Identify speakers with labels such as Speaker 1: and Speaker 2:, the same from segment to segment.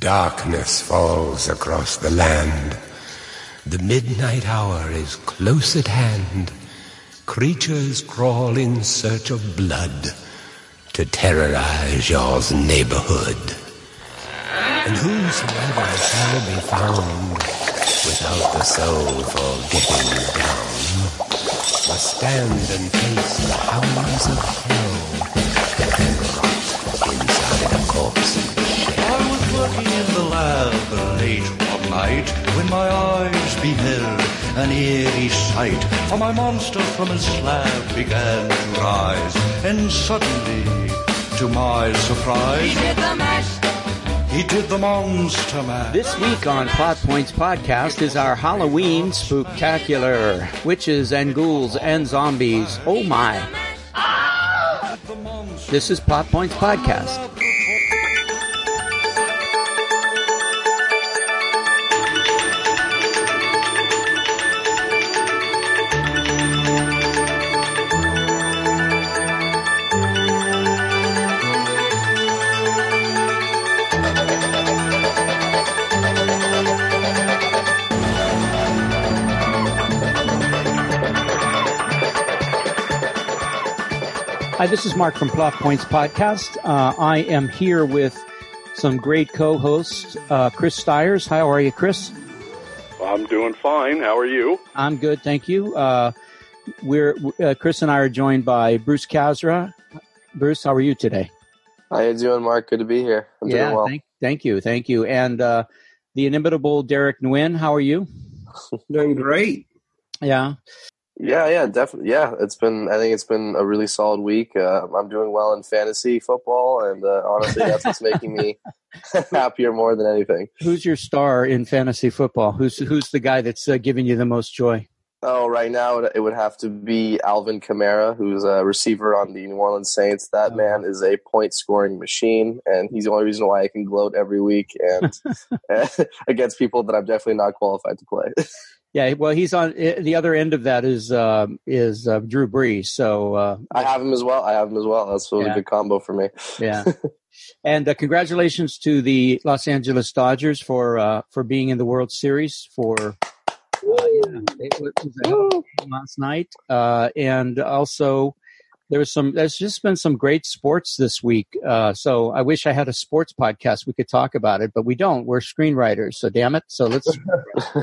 Speaker 1: Darkness falls across the land. The midnight hour is close at hand. Creatures crawl in search of blood to terrorize your neighborhood. And whosoever shall be found without the soul for getting down must stand and face the hounds of hell and rot inside a corpse
Speaker 2: I was working in the lab late one night when my eyes beheld an eerie sight. For my monster from his slab began to rise, and suddenly, to my surprise, he did the mash. He did the monster mash.
Speaker 3: This week on Plot Points Podcast is our Halloween spooktacular. Witches and ghouls and zombies. Oh my. This is Plot Points Podcast. Hi, this is Mark from Plot Points Podcast. Uh, I am here with some great co-hosts, uh, Chris Stiers. How are you, Chris?
Speaker 4: I'm doing fine. How are you?
Speaker 3: I'm good, thank you. Uh, we're uh, Chris and I are joined by Bruce Kazra. Bruce, how are you today?
Speaker 5: How you doing, Mark? Good to be here. I'm
Speaker 3: yeah,
Speaker 5: doing well.
Speaker 3: thank, thank you, thank you. And uh, the inimitable Derek Nguyen, how are you?
Speaker 6: Doing great.
Speaker 3: Yeah,
Speaker 5: yeah, yeah, definitely. Yeah, it's been. I think it's been a really solid week. Uh, I'm doing well in fantasy football, and uh, honestly, that's what's making me happier more than anything.
Speaker 3: who's your star in fantasy football? Who's who's the guy that's uh, giving you the most joy?
Speaker 5: Oh, right now it, it would have to be Alvin Kamara, who's a receiver on the New Orleans Saints. That
Speaker 3: Oh.
Speaker 5: man is a point scoring machine, and he's the only reason why I can gloat every week and against people that I'm definitely not qualified to play.
Speaker 3: Yeah, well, he's on eh, the other end of that is um, is uh, Drew Brees. So uh,
Speaker 5: I have him as well. I have him as well. That's really
Speaker 3: Yeah.
Speaker 5: a good combo for me.
Speaker 3: yeah, and uh, congratulations to the Los Angeles Dodgers for uh, for being in the World Series for. Uh, yeah, it was a hell of a game last night, uh, and also there was some. There's just been some great sports this week. Uh, so I wish I had a sports podcast we could talk about it, but we don't. We're screenwriters, so damn it. So let's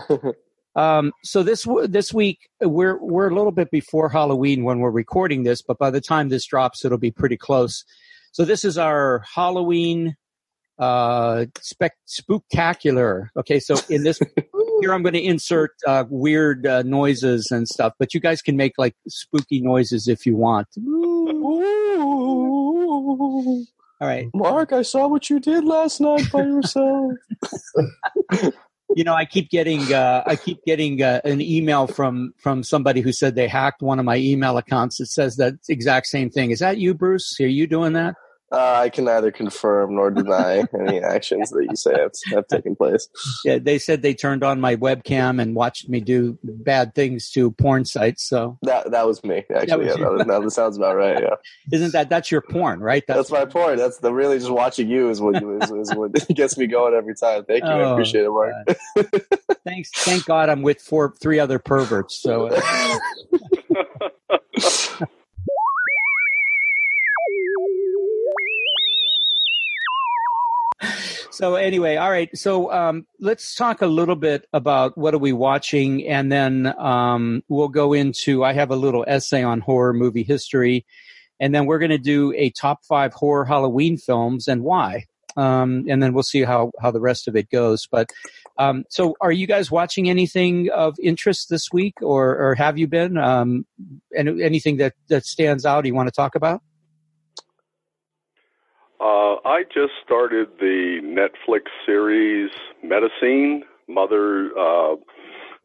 Speaker 3: Um, so this this week we're we're a little bit before Halloween when we're recording this, but by the time this drops, it'll be pretty close. So this is our Halloween uh, spec spooktacular. Okay, so in this here, I'm going to insert uh, weird uh, noises and stuff, but you guys can make like spooky noises if you want. All right.
Speaker 5: Mark, I saw what you did last night by yourself.
Speaker 3: you know, I keep getting uh, I keep getting uh, an email from from somebody who said they hacked one of my email accounts. It says that exact same thing. Is that you, Bruce? Are you doing that?
Speaker 5: Uh, I can neither confirm nor deny any actions that you say have, have taken place.
Speaker 3: Yeah, they said they turned on my webcam and watched me do bad things to porn sites. So
Speaker 5: That that was me, actually.
Speaker 3: was
Speaker 5: yeah,
Speaker 3: you.
Speaker 5: that, that sounds about right. Yeah,
Speaker 3: isn't that that's your porn, right?
Speaker 5: that's my porn. That's the really just watching you is what is, is what gets me going every time. Thank you, I
Speaker 3: Oh,
Speaker 5: appreciate it, Mark.
Speaker 3: thanks. Thank God I'm with four three other perverts. So. uh, so anyway, all right. So um, let's talk a little bit about what are we watching, and then um, we'll go into. I have a little essay on horror movie history, and then we're going to do a top five horror Halloween films and why. Um, and then we'll see how how the rest of it goes. But um, so, are you guys watching anything of interest this week, or or have you been? Um, and anything that that stands out you want to talk about?
Speaker 4: Uh, I just started the Netflix series Medicine, Mother uh,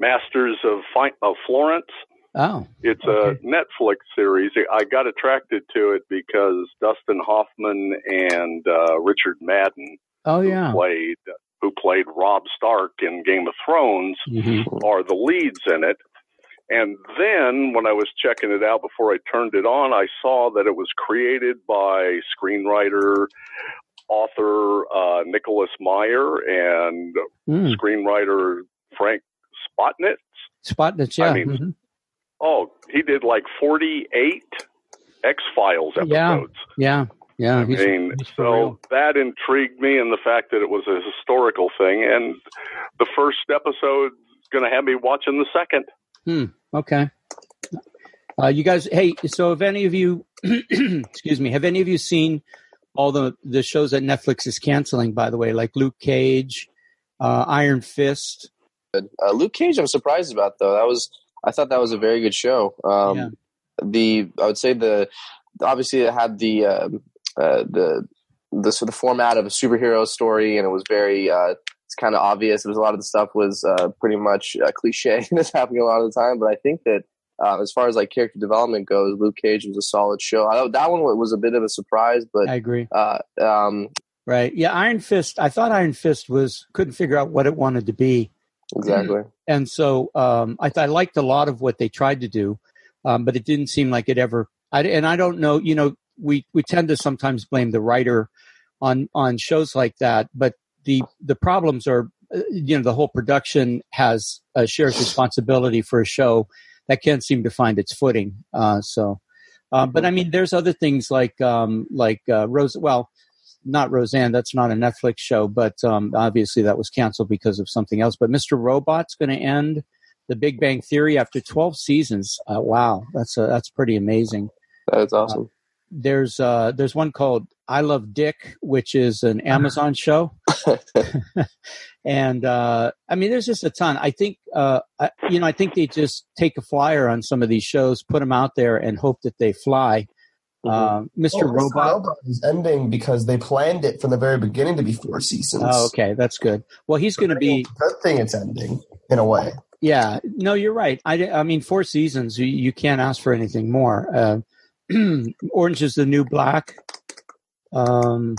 Speaker 4: Masters of, Fi- of Florence.
Speaker 3: Oh,
Speaker 4: It's
Speaker 3: Okay.
Speaker 4: a Netflix series. I got attracted to it because Dustin Hoffman and uh, Richard Madden,
Speaker 3: oh
Speaker 4: who
Speaker 3: yeah.
Speaker 4: played who played Robb Stark in Game of Thrones,
Speaker 3: Mhm.
Speaker 4: are the leads in it. And then when I was checking it out before I turned it on, I saw that it was created by screenwriter author uh, Nicholas Meyer and
Speaker 3: Mm.
Speaker 4: screenwriter Frank Spotnitz.
Speaker 3: Spotnitz, yeah.
Speaker 4: I mean,
Speaker 3: mhm.
Speaker 4: Oh, he did like 48 X Files episodes.
Speaker 3: Yeah. Yeah.
Speaker 4: I
Speaker 3: he's-
Speaker 4: mean, so that intrigued me, and the fact that it was a historical thing. And the first episode is going to have me watching the second.
Speaker 3: Okay. Uh, you guys, hey, so have any of you, excuse me, have any of you seen all the, the shows that Netflix is canceling, by the way, like Luke Cage, uh, Iron Fist?
Speaker 5: Uh, Luke Cage, I'm surprised about though. That was I thought that was a very good show. Um,
Speaker 3: Yeah.
Speaker 5: The I would say the obviously it had the um uh, the the sort of format of a superhero story, and it was very uh, it's kind of obvious. It was a lot of the stuff was uh, pretty much uh, cliche that's happening a lot of the time. But I think that uh, as far as like character development goes, Luke Cage was a solid show. I, that one was a bit of a surprise, but
Speaker 3: I agree.
Speaker 5: uh, um,
Speaker 3: Right. Yeah. Iron Fist. I thought Iron Fist was, couldn't figure out what it wanted to be.
Speaker 5: exactly.
Speaker 3: and so um, I, I liked a lot of what they tried to do, um, but it didn't seem like it ever. I, and I don't know. You know, we we tend to sometimes blame the writer on on shows like that, but the the problems are, uh, you know, the whole production has a shares responsibility for a show that can't seem to find its footing. Uh, so, uh, but I mean, there's other things like um, like uh, Rose. Well, not Roseanne. That's not a Netflix show, but um, obviously that was canceled because of something else. But Mr. Robot's going to end the Big Bang Theory after 12 seasons. Uh, wow, that's uh, that's pretty amazing.
Speaker 5: That's awesome.
Speaker 3: There's uh, there's one called I Love Dick, which is an Amazon show, and uh, I mean, there's just a ton. I think uh, I, you know, I think they just take a flyer on some of these shows, put them out there, and hope that they fly.
Speaker 5: Mhm.
Speaker 3: Uh, Mr.
Speaker 7: Oh,
Speaker 3: Robot.
Speaker 7: Robot is ending because they planned it from the very beginning to be four seasons.
Speaker 3: Oh, okay, that's good. Well, he's going to be.
Speaker 7: Good thing it's ending in a way.
Speaker 3: Yeah, no, you're right. I, I mean, four seasons, you, you can't ask for anything more. Uh, Orange is the New Black. Um,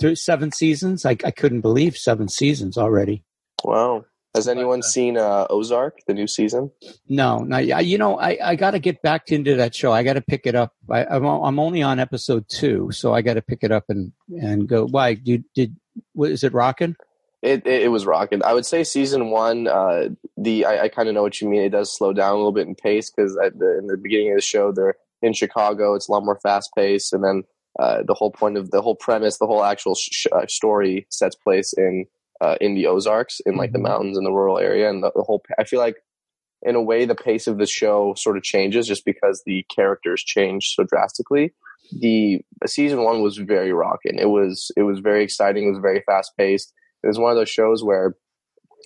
Speaker 3: through seven seasons. I, I couldn't believe seven seasons already.
Speaker 5: Wow. Has
Speaker 3: But,
Speaker 5: anyone
Speaker 3: uh,
Speaker 5: seen uh, Ozark, the new season?
Speaker 3: No, not yet. You know, I, I got to get back into that show. I got to pick it up. I, I'm, o- I'm only on episode two, so I got to pick it up and, and go. Why? Did, did, what, is it rocking?
Speaker 5: It, it, it was rocking. I would say season one, uh, the I, I kind of know what you mean. It does slow down a little bit in pace because in the beginning of the show, they're in Chicago. It's a lot more fast paced, and then uh, the whole point of the whole premise, the whole actual sh- uh, story sets place in uh, in the Ozarks, in like the mountains in the rural area, and the, the whole. I feel like, in a way, the pace of the show sort of changes just because the characters change so drastically. The season one was very rocking. It was it was very exciting. It was very fast paced. It was one of those shows where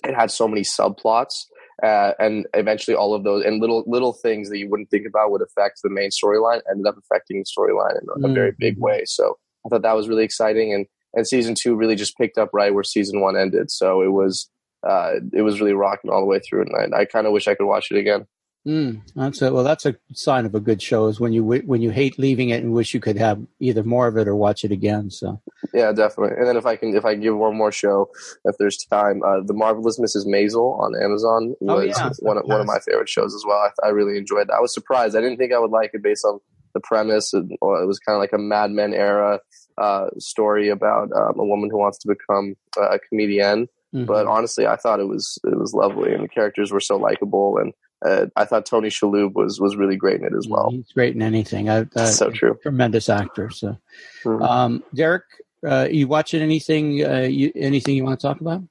Speaker 5: it had so many subplots, uh, and eventually all of those and little little things that you wouldn't think about would affect the main storyline ended up affecting the storyline in a, a very big
Speaker 3: Mhm.
Speaker 5: way. So I thought that was really exciting, and and season two really just picked up right where season one ended. So it was uh, it was really rocking all the way through, and I, I kind of wish I could watch it again.
Speaker 3: Mm, that's a, well, that's a sign of a good show is when you when you hate leaving it and wish you could have either more of it or watch it again. So
Speaker 5: Yeah, definitely. And then if I can, if I can give one more show, if there's time, uh, the marvelous Mrs. Maisel on Amazon
Speaker 3: Oh,
Speaker 5: was
Speaker 3: yeah.
Speaker 5: one of, one of my favorite shows as well. I, I really enjoyed that. I was surprised. I didn't think I would like it based on the premise. It, it was kind of like a Mad Men era uh, story about um, a woman who wants to become a comedian.
Speaker 3: mhm.
Speaker 5: But honestly, I thought it was it was lovely, and the characters were so likable. And uh, I thought Tony Shalhoub was was really great in it as well.
Speaker 3: he's great in anything. I, uh,
Speaker 5: so true.
Speaker 3: tremendous actor. So,
Speaker 5: Mhm.
Speaker 3: um, Derek, uh, you watching anything? Uh, you, anything you want to talk about?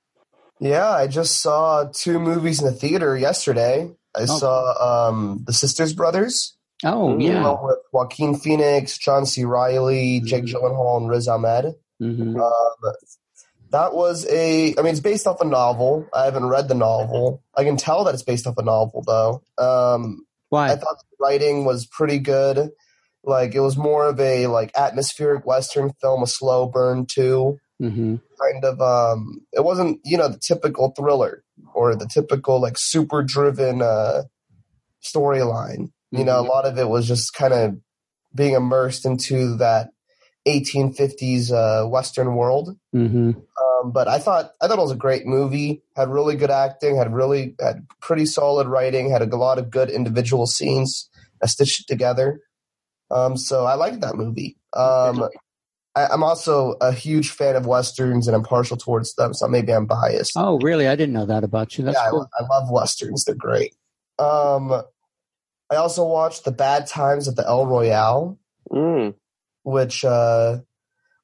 Speaker 7: Yeah, I just saw two movies in the theater yesterday. I
Speaker 3: Oh.
Speaker 7: saw um, The Sisters Brothers,
Speaker 3: Oh
Speaker 5: Mm.
Speaker 3: yeah.
Speaker 7: along with Joaquin Phoenix, John C. Reilly, Jake
Speaker 3: Mhm.
Speaker 7: Gyllenhaal, and Riz Ahmed.
Speaker 3: hmm
Speaker 7: Um, that was a. I mean, it's based off a novel. I haven't read the novel. I can tell that it's based off a novel, though. Um,
Speaker 3: Why?
Speaker 7: I thought the writing was pretty good. Like it was more of a like atmospheric western film, a slow burn too.
Speaker 3: hmm
Speaker 7: Kind of. Um, it wasn't you know the typical thriller or the typical like super driven uh, storyline. You know, a lot of it was just kind of being immersed into that 1850s uh, western world.
Speaker 3: hmm
Speaker 7: Um, but I thought I thought it was a great movie. Had really good acting. Had really had pretty solid writing. Had a lot of good individual scenes uh, stitched together. Um, so I liked that movie. Um, I, I'm also a huge fan of westerns, and I'm partial towards them. So maybe I'm biased.
Speaker 3: Oh, really? I didn't know that about you. That's
Speaker 7: yeah,
Speaker 3: cool.
Speaker 7: I, I love westerns. They're great. Um, I also watched The Bad Times at the El Royale,
Speaker 5: Mm.
Speaker 7: Which uh,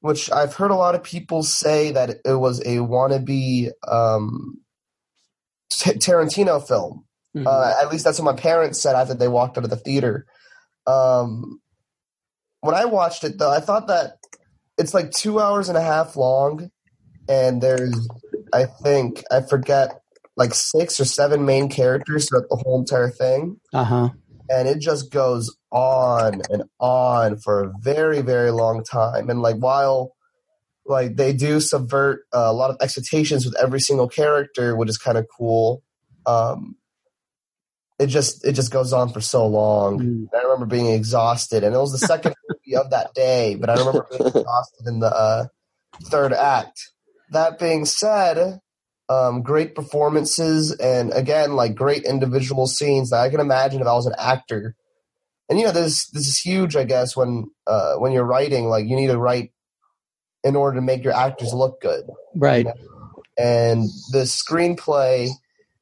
Speaker 7: which I've heard a lot of people say that it was a wannabe um, T- Tarantino film.
Speaker 3: Mhm.
Speaker 7: Uh, at least that's what my parents said after they walked out of the theater. Um, when I watched it, though, I thought that it's like two hours and a half long, and there's, I think, I forget, like six or seven main characters throughout the whole entire thing,
Speaker 3: Uh huh.
Speaker 7: And it just goes on and on for a very, very long time. And like while like they do subvert uh, a lot of expectations with every single character, which is kind of cool. Um, it just it just goes on for so long.
Speaker 3: Mm.
Speaker 7: I remember being exhausted, and it was the second movie of that day. But I remember being exhausted in the uh, third act. That being said, um, great performances, and again, like great individual scenes. That I can imagine if I was an actor. And you know, this this is huge. I guess when uh, when you're writing, like you need to write in order to make your actors look good.
Speaker 3: Right.
Speaker 7: And the screenplay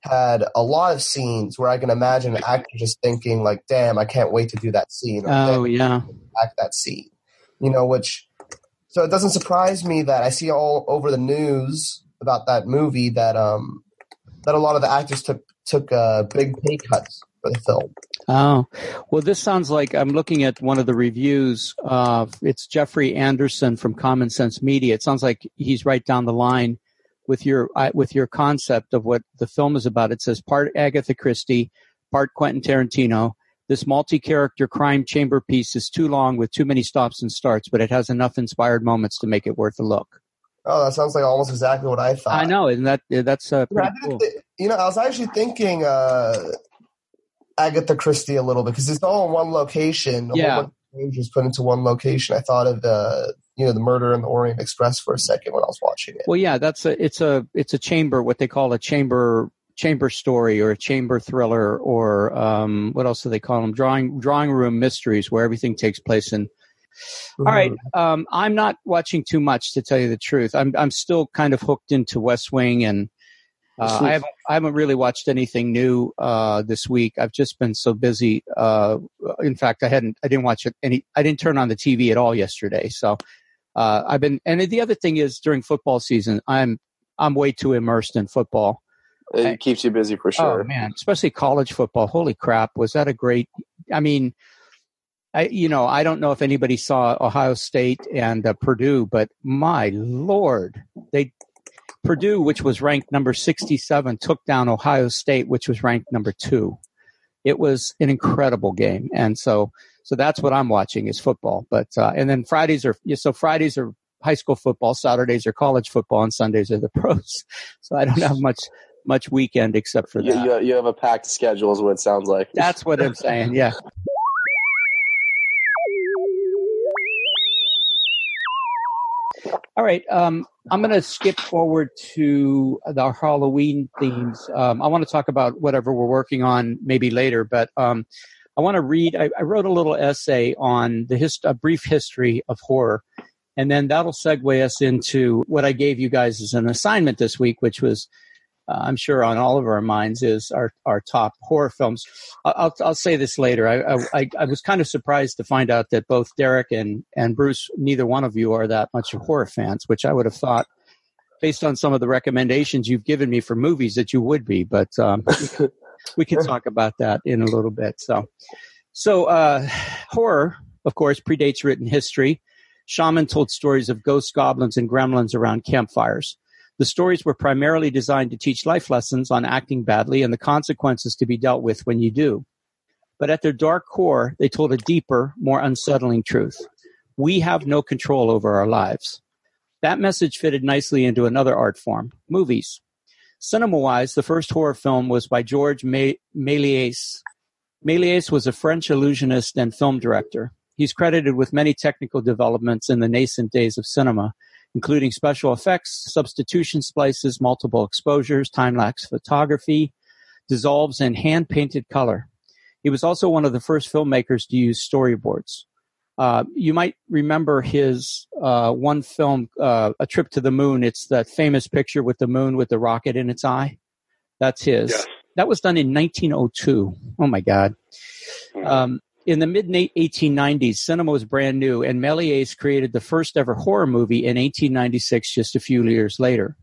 Speaker 7: had a lot of scenes where I can imagine an actor just thinking like, "Damn, I can't wait to do that scene." Or,
Speaker 3: Oh, yeah.
Speaker 7: act that scene. You know, which so it doesn't surprise me that I see all over the news about that movie that um that a lot of the actors took took uh, big pay cuts for the film.
Speaker 3: Oh, well, this sounds like I'm looking at one of the reviews. It's Jeffrey Anderson from Common Sense Media. It sounds like he's right down the line with your uh, with your concept of what the film is about. It says part Agatha Christie, part Quentin Tarantino. This multi-character crime chamber piece is too long with too many stops and starts, but it has enough inspired moments to make it worth a look.
Speaker 7: Oh, that sounds like almost exactly what I thought.
Speaker 3: I know, and that that's uh,
Speaker 7: Yeah,
Speaker 3: cool.
Speaker 7: thi- you know, I was actually thinking uh, Agatha Christie a little bit because it's all in one location.
Speaker 3: Yeah.
Speaker 7: strangers put into one location. I thought of uh, you know the Murder in the Orient Express for a second when I was watching it.
Speaker 3: Well, yeah, that's a it's a it's a chamber what they call a chamber chamber story or a chamber thriller or um, what else do they call them? Drawing drawing room mysteries where everything takes place in. All right, um, I'm not watching too much to tell you the truth. I'm I'm still kind of hooked into West Wing and. Uh, I haven't I haven't really watched anything new uh, this week. I've just been so busy. Uh, in fact, I hadn't I didn't watch any. I didn't turn on the TV at all yesterday. So uh, I've been. And the other thing is during football season, I'm I'm way too immersed in football.
Speaker 5: It keeps you busy for sure.
Speaker 3: Oh man, especially college football. Holy crap, was that a great? I mean, I you know I don't know if anybody saw Ohio State and uh, Purdue, but my lord, they Purdue, which was ranked number sixty-seven, took down Ohio State, which was ranked number two. It was an incredible game, and so so that's what I'm watching is football. But uh, and then Fridays are so Fridays are high school football, Saturdays are college football, and Sundays are the pros. So I don't have much much weekend except for that.
Speaker 5: you, you have a packed schedule, is what it sounds like.
Speaker 3: That's what I'm saying. Yeah. All right. Um, I'm going to skip forward to the Halloween themes. Um, I want to talk about whatever we're working on maybe later, but um, I want to read. I, I wrote a little essay on the hist- a brief history of horror, and then that'll segue us into what I gave you guys as an assignment this week, which was I'm sure on all of our minds is our, our top horror films. I'll, I'll, I'll say this later. I, I, I was kind of surprised to find out that both Derek and, and Bruce, neither one of you are that much of horror fans, which I would have thought based on some of the recommendations you've given me for movies that you would be, but um, we can talk about that in a little bit. So, so uh, horror, of course, predates written history. Shaman told stories of ghosts, goblins, and gremlins around campfires. The stories were primarily designed to teach life lessons on acting badly and the consequences to be dealt with when you do. But at their dark core, they told a deeper, more unsettling truth. We have no control over our lives. That message fitted nicely into another art form movies. Cinema wise, the first horror film was by George Méliès. Méliès was a French illusionist and film director. He's credited with many technical developments in the nascent days of cinema, including special effects, substitution splices, multiple exposures, time lapse photography, dissolves, and hand painted color. He was also one of the first filmmakers to use storyboards. Uh, you might remember his uh, one film, uh, A Trip to the Moon. It's that famous picture with the moon with the rocket in its eye. That's his.
Speaker 4: Yes.
Speaker 3: That was done in 1902. Oh my God.
Speaker 4: Mhm.
Speaker 3: Um, in the mid 1890s, cinema was brand new, and Méliès created the first ever horror movie in 1896, just a few years later.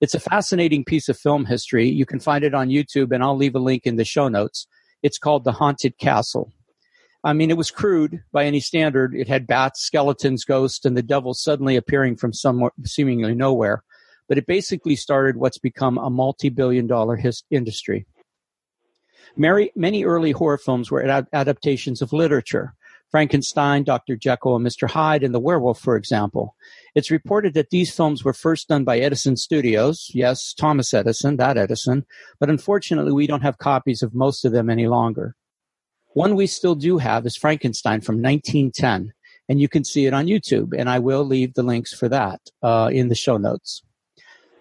Speaker 3: It's a fascinating piece of film history. You can find it on YouTube, and I'll leave a link in the show notes. It's called The Haunted Castle. I mean, it was crude by any standard. It had bats, skeletons, ghosts, and the devil suddenly appearing from somewhere, seemingly nowhere. But it basically started what's become a multi billion dollar his- industry. Mary, many early horror films were ad- adaptations of literature. Frankenstein, Dr. Jekyll and Mr. Hyde, and The Werewolf, for example. It's reported that these films were first done by Edison Studios. Yes, Thomas Edison, that Edison. But unfortunately, we don't have copies of most of them any longer. One we still do have is Frankenstein from 1910, and you can see it on YouTube, and I will leave the links for that uh, in the show notes.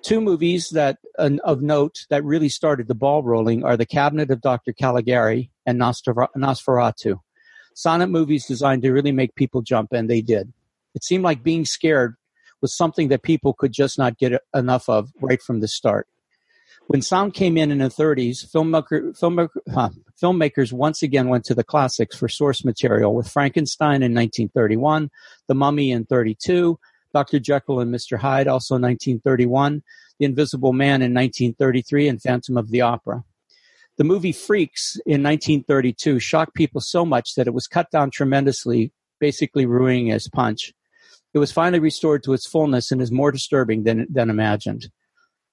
Speaker 3: Two movies that of note that really started the ball rolling are The Cabinet of Dr. Caligari and Nosfer- Nosferatu. Silent movies designed to really make people jump, and they did. It seemed like being scared was something that people could just not get enough of right from the start. When sound came in in the 30s, filmmaker, filmmaker, huh, filmmakers once again went to the classics for source material with Frankenstein in 1931, The Mummy in 32, Dr. Jekyll and Mr. Hyde also 1931, The Invisible Man in 1933, and Phantom of the Opera. The movie Freaks in 1932 shocked people so much that it was cut down tremendously, basically ruining its punch. It was finally restored to its fullness and is more disturbing than, than imagined.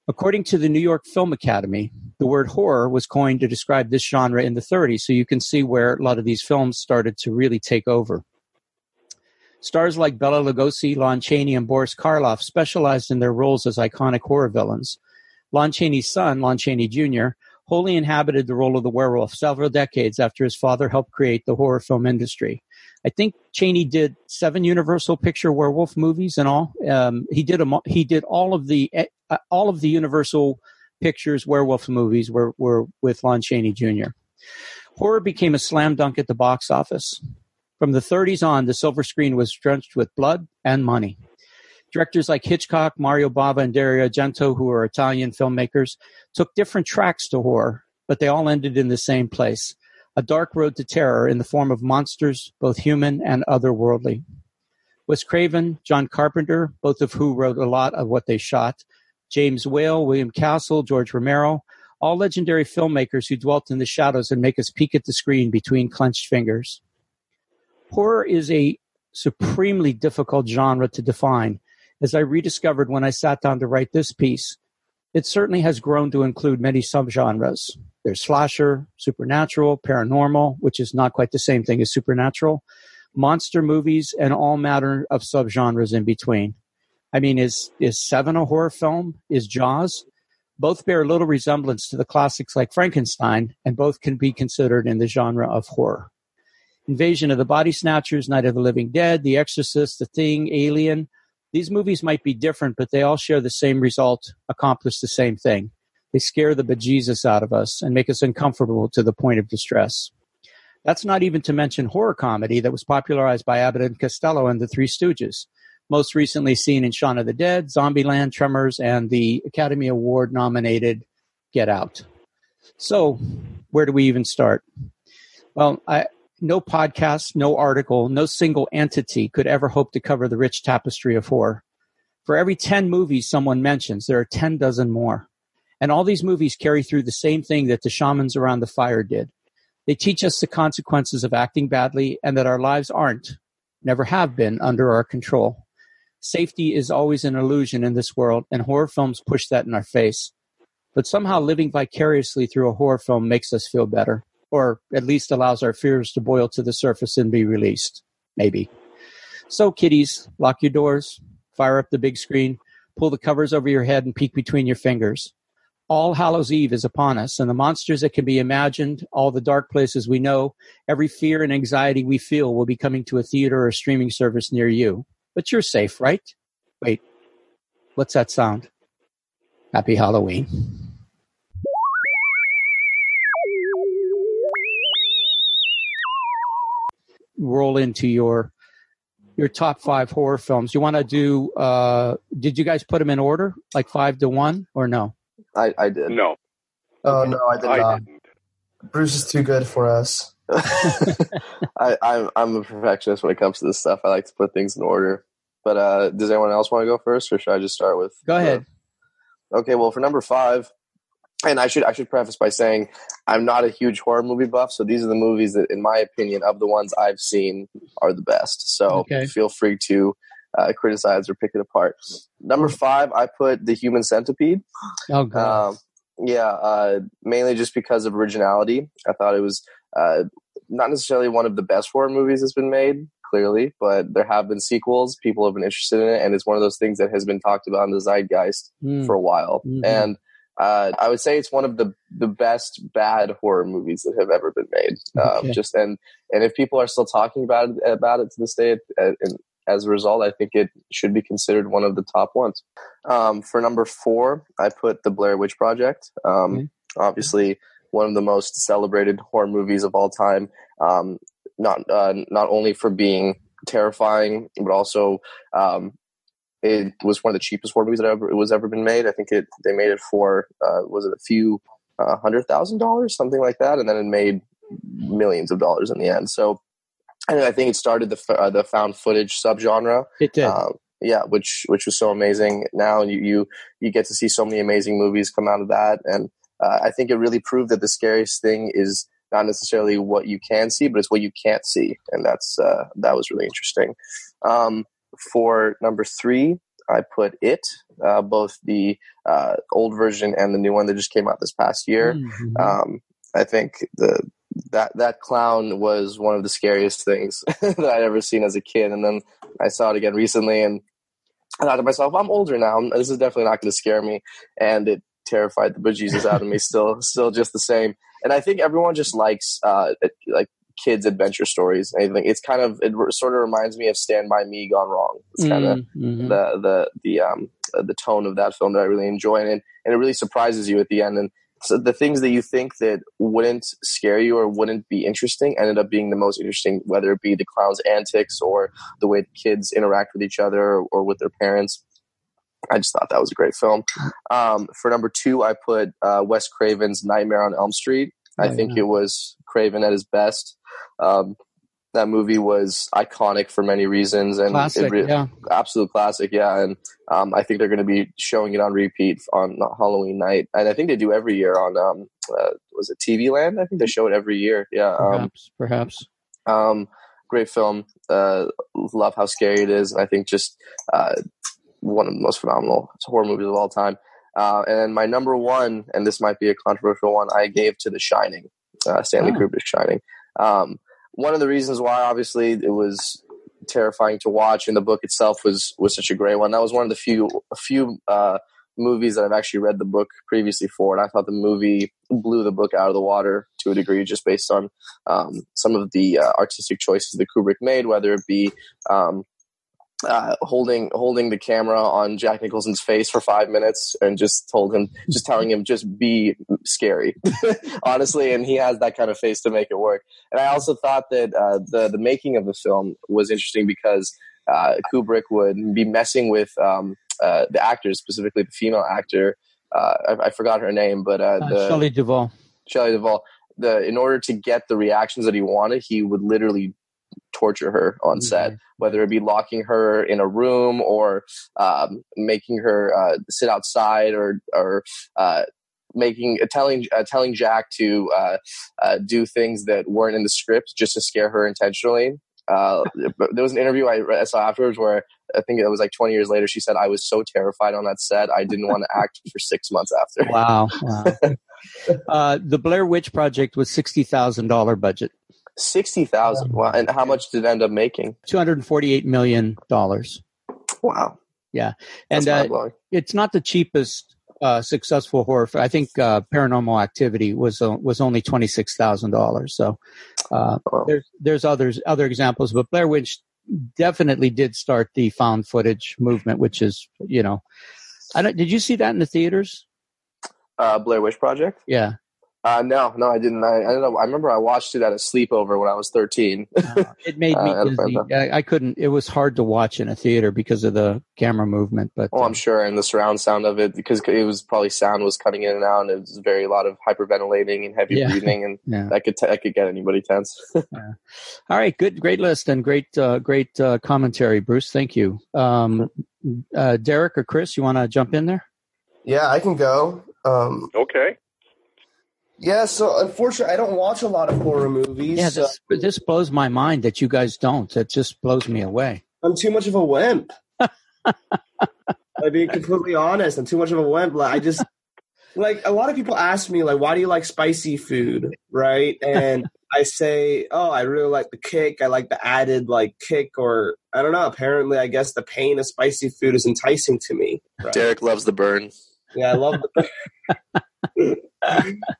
Speaker 3: According to the New York Film Academy, the word horror was coined to describe this genre in the 30s, so you can see where a lot of these films started to really take over. Stars like Bela Lugosi, Lon Chaney, and Boris Karloff specialized in their roles as iconic horror villains. Lon Chaney's son, Lon Chaney Jr., wholly inhabited the role of the werewolf several decades after his father helped create the horror film industry. I think Chaney did seven Universal Picture werewolf movies and all. Um, he did a, he did all of the uh, all of the Universal Pictures werewolf movies were were with Lon Chaney Jr. Horror became a slam dunk at the box office. From the 30s on, the silver screen was drenched with blood and money. Directors like Hitchcock, Mario Bava, and Dario Argento, who are Italian filmmakers, took different tracks to horror, but they all ended in the same place a dark road to terror in the form of monsters, both human and otherworldly. Wes Craven, John Carpenter, both of who wrote a lot of what they shot, James Whale, William Castle, George Romero, all legendary filmmakers who dwelt in the shadows and make us peek at the screen between clenched fingers. Horror is a supremely difficult genre to define, as I rediscovered when I sat down to write this piece. It certainly has grown to include many subgenres. There's slasher, supernatural, paranormal, which is not quite the same thing as supernatural, monster movies, and all matter of subgenres in between. I mean, is is Seven a horror film? Is Jaws? Both bear little resemblance to the classics like Frankenstein, and both can be considered in the genre of horror. Invasion of the Body Snatchers, Night of the Living Dead, The Exorcist, The Thing, Alien. These movies might be different, but they all share the same result, accomplish the same thing. They scare the bejesus out of us and make us uncomfortable to the point of distress. That's not even to mention horror comedy that was popularized by Abbott and Costello and the Three Stooges, most recently seen in Shaun of the Dead, Zombieland, Tremors, and the Academy Award nominated Get Out. So, where do we even start? Well, I, no podcast, no article, no single entity could ever hope to cover the rich tapestry of horror. For every 10 movies someone mentions, there are 10 dozen more. And all these movies carry through the same thing that the shamans around the fire did. They teach us the consequences of acting badly and that our lives aren't, never have been, under our control. Safety is always an illusion in this world, and horror films push that in our face. But somehow living vicariously through a horror film makes us feel better or at least allows our fears to boil to the surface and be released. Maybe. So, kiddies, lock your doors, fire up the big screen, pull the covers over your head, and peek between your fingers. All Hallows Eve is upon us, and the monsters that can be imagined, all the dark places we know, every fear and anxiety we feel will be coming to a theater or streaming service near you. But you're safe, right? Wait, what's that sound? Happy Halloween. Roll into your your top five horror films. You want to do? Uh, did you guys put them in order, like five to one, or no?
Speaker 5: I, I did.
Speaker 4: No,
Speaker 7: Oh no, I did
Speaker 4: I
Speaker 7: not.
Speaker 4: didn't.
Speaker 7: Bruce is too good for us.
Speaker 5: I, I'm I'm a perfectionist when it comes to this stuff. I like to put things in order. But uh, does anyone else want to go first, or should I just start with?
Speaker 3: Go
Speaker 5: the-
Speaker 3: ahead.
Speaker 5: Okay, well, for number five, and I should I should preface by saying I'm not a huge horror movie buff, so these are the movies that, in my opinion, of the ones I've seen, are the best. So
Speaker 3: Okay.
Speaker 5: feel free to uh, criticize or pick it apart. Number five, I put The Human Centipede.
Speaker 3: Oh God.
Speaker 5: Um, yeah, uh, mainly just because of originality. I thought it was uh, not necessarily one of the best horror movies that's been made, clearly, but there have been sequels. People have been interested in it, and it's one of those things that has been talked about in the zeitgeist
Speaker 3: Hmm.
Speaker 5: for a while.
Speaker 3: Mhm.
Speaker 5: And uh, I would say it's one of the the best bad horror movies that have ever been made. Um,
Speaker 3: Okay.
Speaker 5: just and and if people are still talking about it about it to this day, uh, as a result, I think it should be considered one of the top ones. Um, for number four, I put the Blair Witch Project. Um,
Speaker 3: Okay.
Speaker 5: Obviously, one of the most celebrated horror movies of all time. Um, not uh, not only for being terrifying, but also um, it was one of the cheapest horror movies that ever it was ever been made. I think it they made it for uh, was it a few uh, hundred thousand dollars, something like that, and then it made millions of dollars in the end. So, and I think it started the uh, the found footage subgenre.
Speaker 3: it did.
Speaker 5: Um, yeah, which which was so amazing. Now you you you get to see so many amazing movies come out of that, and uh, I think it really proved that the scariest thing is not necessarily what you can see, but it's what you can't see, and that's uh, that was really interesting. Um, for number three, I put it, uh, both the uh, old version and the new one that just came out this past year.
Speaker 3: Mhm.
Speaker 5: Um, I think the that that clown was one of the scariest things that I'd ever seen as a kid, and then I saw it again recently, and I thought to myself, I'm older now. This is definitely not going to scare me, and it terrified the bejesus out of me. Still, still just the same. And I think everyone just likes uh, like kids' adventure stories. I think it's kind of it sort of reminds me of Stand by Me gone wrong. It's kind of
Speaker 3: Mhm.
Speaker 5: the the the um uh, the tone of that film that I really enjoy, and and it really surprises you at the end. And so the things that you think that wouldn't scare you or wouldn't be interesting ended up being the most interesting, whether it be the clown's antics or the way the kids interact with each other or, or with their parents. I just thought that was a great film. Um, for number two, I put uh, Wes Craven's Nightmare on Elm Street. I
Speaker 3: Oh,
Speaker 5: think it was Craven at his best. Um, that movie was iconic for many reasons, and
Speaker 3: Classic.
Speaker 5: it re-
Speaker 3: yeah.
Speaker 5: absolute classic. Yeah, and um, I think they're going to be showing it on repeat on Halloween night, and I think they do every year on um, uh, was it TV Land? I think they show it every year. Yeah, um,
Speaker 3: Perhaps. perhaps.
Speaker 5: um, great film. Uh, love how scary it is, and I think just uh, one of the most phenomenal horror movies of all time. Uh, and my number one, and this might be a controversial one, I gave to The Shining, uh, Stanley
Speaker 3: Oh.
Speaker 5: Kubrick's Shining. Um, one of the reasons why, obviously, it was terrifying to watch, and the book itself was was such a great one. That was one of the few few uh, movies that I've actually read the book previously for, and I thought the movie blew the book out of the water to a degree, just based on um, some of the uh, artistic choices that Kubrick made, whether it be um, uh, holding holding the camera on Jack Nicholson's face for five minutes and just told him, just telling him, just be scary, honestly, and he has that kind of face to make it work. And I also thought that uh, the the making of the film was interesting because uh, Kubrick would be messing with um, uh, the actors, specifically the female actor. Uh, I, I forgot her name, but uh, the,
Speaker 3: Shelley Duvall.
Speaker 5: Shelley Duvall, the in order to get the reactions that he wanted, he would literally torture her on set, whether it be locking her in a room or um, making her uh, sit outside or or uh, making uh, telling uh, telling Jack to uh, uh, do things that weren't in the script just to scare her intentionally. Uh, there was an interview I, I saw afterwards where I think it was like 20 years later. She said, "I was so terrified on that set, I didn't want to act for six months after."
Speaker 3: Wow. wow. uh, the Blair Witch Project was sixty thousand dollar budget,
Speaker 5: Sixty thousand. Wow! And how much did it end up making?
Speaker 3: two hundred forty eight million dollars.
Speaker 5: Wow!
Speaker 3: Yeah, and uh, it's not the cheapest uh, successful horror. fi- I think uh, Paranormal Activity was uh, was only twenty six thousand dollars. So uh,
Speaker 5: Wow.
Speaker 3: there's there's others other examples, but Blair Witch definitely did start the found footage movement, which is you know, I don't. Did you see that in the theaters?
Speaker 5: Uh, Blair Witch Project.
Speaker 3: Yeah.
Speaker 5: Uh, no, no, I didn't. I, I don't know. I remember I watched it at a sleepover when I was 13.
Speaker 3: Uh, it made me
Speaker 5: Uh,
Speaker 3: dizzy. I, I couldn't. It was hard to watch in a theater because of the camera movement. But
Speaker 5: Oh,
Speaker 3: uh,
Speaker 5: I'm sure, and the surround sound of it because it was probably sound was cutting in and out, and it was very a lot of hyperventilating and heavy
Speaker 3: Yeah.
Speaker 5: breathing, and
Speaker 3: yeah.
Speaker 5: that could that could get anybody tense.
Speaker 3: All right, good, great list and great, uh, great uh, commentary, Bruce. Thank you. Um, uh, Derek or Chris, you want to jump in there?
Speaker 7: Yeah, I can go. Um,
Speaker 4: Okay.
Speaker 7: Yeah, so unfortunately, I don't watch a lot of horror movies.
Speaker 3: Yeah,
Speaker 7: so
Speaker 3: this, this blows my mind that you guys don't. It just blows me away.
Speaker 7: I'm too much of a wimp. I'm being completely honest. I'm too much of a wimp. Like I just like a lot of people ask me like, why do you like spicy food, right? And I say, oh, I really like the kick. I like the added like kick, or I don't know. Apparently, I guess the pain of spicy food is enticing to me. right?
Speaker 5: Derek loves the burn.
Speaker 7: Yeah, I love the.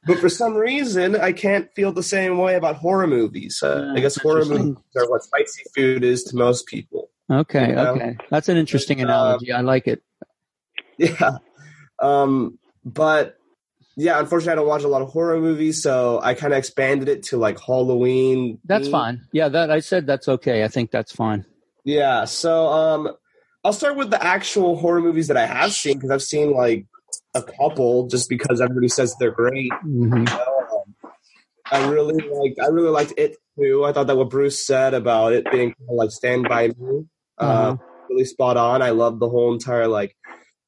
Speaker 7: but for some reason, I can't feel the same way about horror movies. Uh, I guess horror movies are what spicy food is to most people.
Speaker 3: Okay,
Speaker 7: Yeah.
Speaker 3: okay, that's an interesting
Speaker 7: But, uh,
Speaker 3: analogy. I like it.
Speaker 7: Yeah. Um, but yeah, unfortunately, I don't watch a lot of horror movies, so I kind of expanded it to like Halloween.
Speaker 3: That's
Speaker 7: themed.
Speaker 3: fine. Yeah, that I said that's okay. I think that's fine.
Speaker 7: Yeah. So um, I'll start with the actual horror movies that I have seen because I've seen like a couple just because everybody says they're great.
Speaker 3: hmm
Speaker 7: um, I really liked. I really liked it too. I thought that what Bruce said about it being kind of like Stand by Me, uh,
Speaker 3: Uh-huh.
Speaker 7: really spot on. I love the whole entire like.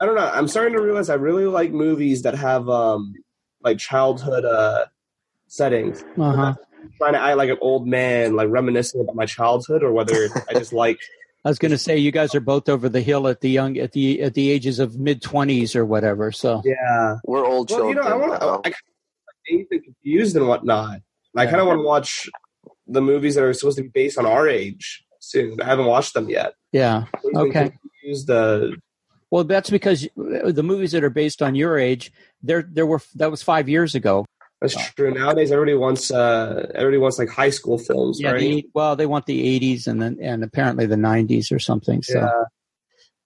Speaker 7: I don't know. I'm starting to realize I really like movies that have um like childhood uh settings.
Speaker 3: Uh huh.
Speaker 7: Trying to act like an old man, like reminiscing about my childhood, or whether I just like
Speaker 3: I was going to say you guys are both over the hill at the young at the at the ages of mid twenties or whatever. So
Speaker 7: yeah.
Speaker 5: We're old
Speaker 7: Well, you know, I want to. I kind of confused and whatnot. I kind of want to watch the movies that are supposed to be based on our age soon. I haven't watched them yet.
Speaker 3: yeah. Okay.
Speaker 7: Confused. Uh,
Speaker 3: Well, that's because the movies that are based on your age, there there were that was five years ago.
Speaker 7: That's true. Nowadays, everybody wants. Uh, everybody wants like high school films,
Speaker 3: Yeah.
Speaker 7: right?
Speaker 3: The, well, they want the '80s and then and apparently the '90s or something. So,
Speaker 7: yeah.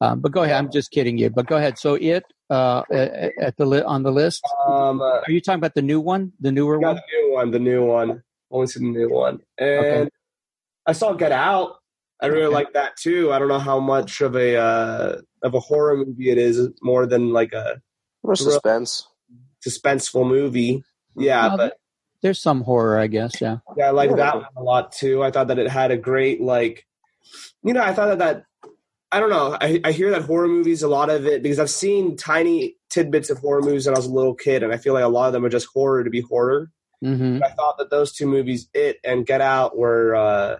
Speaker 3: um, but go ahead. I'm just kidding you. But go ahead. So it uh, at at the li- on the list.
Speaker 7: Um, uh,
Speaker 3: Are you talking about the new one, the newer
Speaker 7: got
Speaker 3: one?
Speaker 7: the new one. The new one. Only seen the new one, and
Speaker 3: Okay.
Speaker 7: I saw Get Out. I really
Speaker 3: Okay.
Speaker 7: like that too. I don't know how much of a uh, of a horror movie it is, more than like a
Speaker 5: More suspense.
Speaker 7: suspenseful movie. Yeah,
Speaker 3: Well,
Speaker 7: but
Speaker 3: There's some horror, I guess. Yeah.
Speaker 7: Yeah, I like that one a lot too. I thought that it had a great like, you know, I thought that that I don't know. I, I hear that horror movies a lot of it because I've seen tiny tidbits of horror movies when I was a little kid, and I feel like a lot of them are just horror to be horror.
Speaker 3: hmm
Speaker 7: I thought that those two movies, It and Get Out, were uh,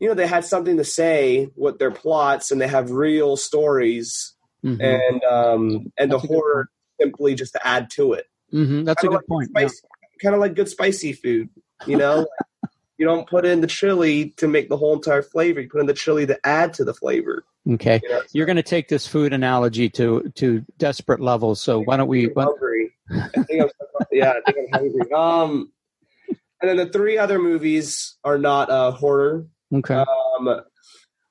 Speaker 7: you know they had something to say with their plots, and they have real stories,
Speaker 3: hmm
Speaker 7: and um, and
Speaker 3: That's
Speaker 7: the horror simply just to add to it.
Speaker 3: Hmm That's a
Speaker 7: Kinda
Speaker 3: good point.
Speaker 7: Like spicy, Kind of like good spicy food, you know. you don't put in the chili to make the whole entire flavor. You put in the chili to add to the flavor.
Speaker 3: Okay.
Speaker 7: You know?
Speaker 3: You're going to take this food analogy to to desperate levels. So why don't we?
Speaker 7: I'm hungry. I think I'm, yeah, I think I'm hungry. Um, and then the three other movies are not uh, horror.
Speaker 3: Okay.
Speaker 7: Um,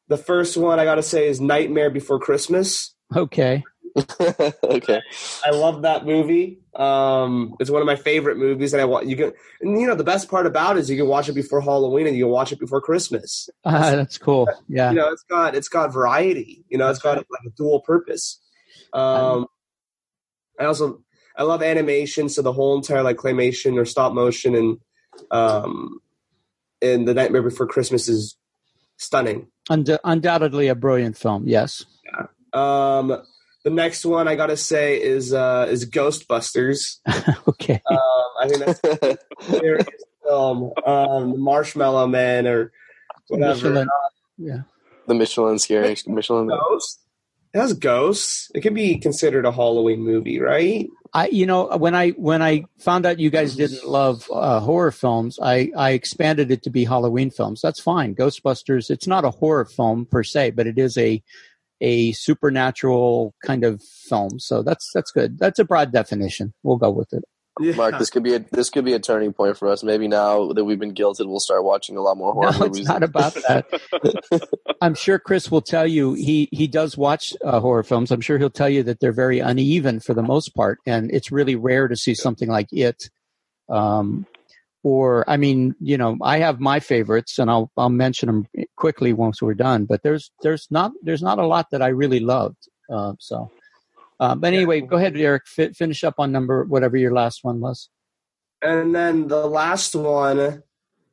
Speaker 7: the first one I got to say is Nightmare Before Christmas.
Speaker 3: Okay.
Speaker 5: okay.
Speaker 7: I love that movie. Um, it's one of my favorite movies, and I want you can. And you know, the best part about it is you can watch it before Halloween and you can watch it before Christmas.
Speaker 3: Uh, that's cool. Yeah.
Speaker 7: You know, it's got it's got variety. You know, it's got like a dual purpose. Um, I also I love animation, so the whole entire like claymation or stop motion and um, and the Nightmare Before Christmas is stunning.
Speaker 3: Und- undoubtedly a brilliant film. Yes.
Speaker 7: Um, the next one I gotta say is uh, is Ghostbusters.
Speaker 3: okay.
Speaker 7: Um, I think that's the serious film. Um, the Marshmallow Man or whatever.
Speaker 3: Michelin. Yeah.
Speaker 5: the Michelin scary Michelin.
Speaker 7: Ghost. It has ghosts. It can be considered a Halloween movie, right?
Speaker 3: I, you know, when I when I found out you guys didn't love uh, horror films, I I expanded it to be Halloween films. That's fine. Ghostbusters. It's not a horror film per se, but it is a a supernatural kind of film. So that's that's good. That's a broad definition. We'll go with it.
Speaker 7: Yeah.
Speaker 5: Mark, this could be a this could be a turning point for us. Maybe now that we've been guilted, we'll start watching a lot more horror
Speaker 3: no,
Speaker 5: movies.
Speaker 3: it's not about that. I'm sure Chris will tell you he he does watch uh, horror films. I'm sure he'll tell you that they're very uneven for the most part, and it's really rare to see something like it Um, or I mean, you know, I have my favorites, and I'll I'll mention them quickly once we're done. But there's there's not there's not a lot that I really loved. Uh, so, uh, but anyway, go ahead, Eric. Fi- finish up on number whatever your last one was.
Speaker 7: And then the last one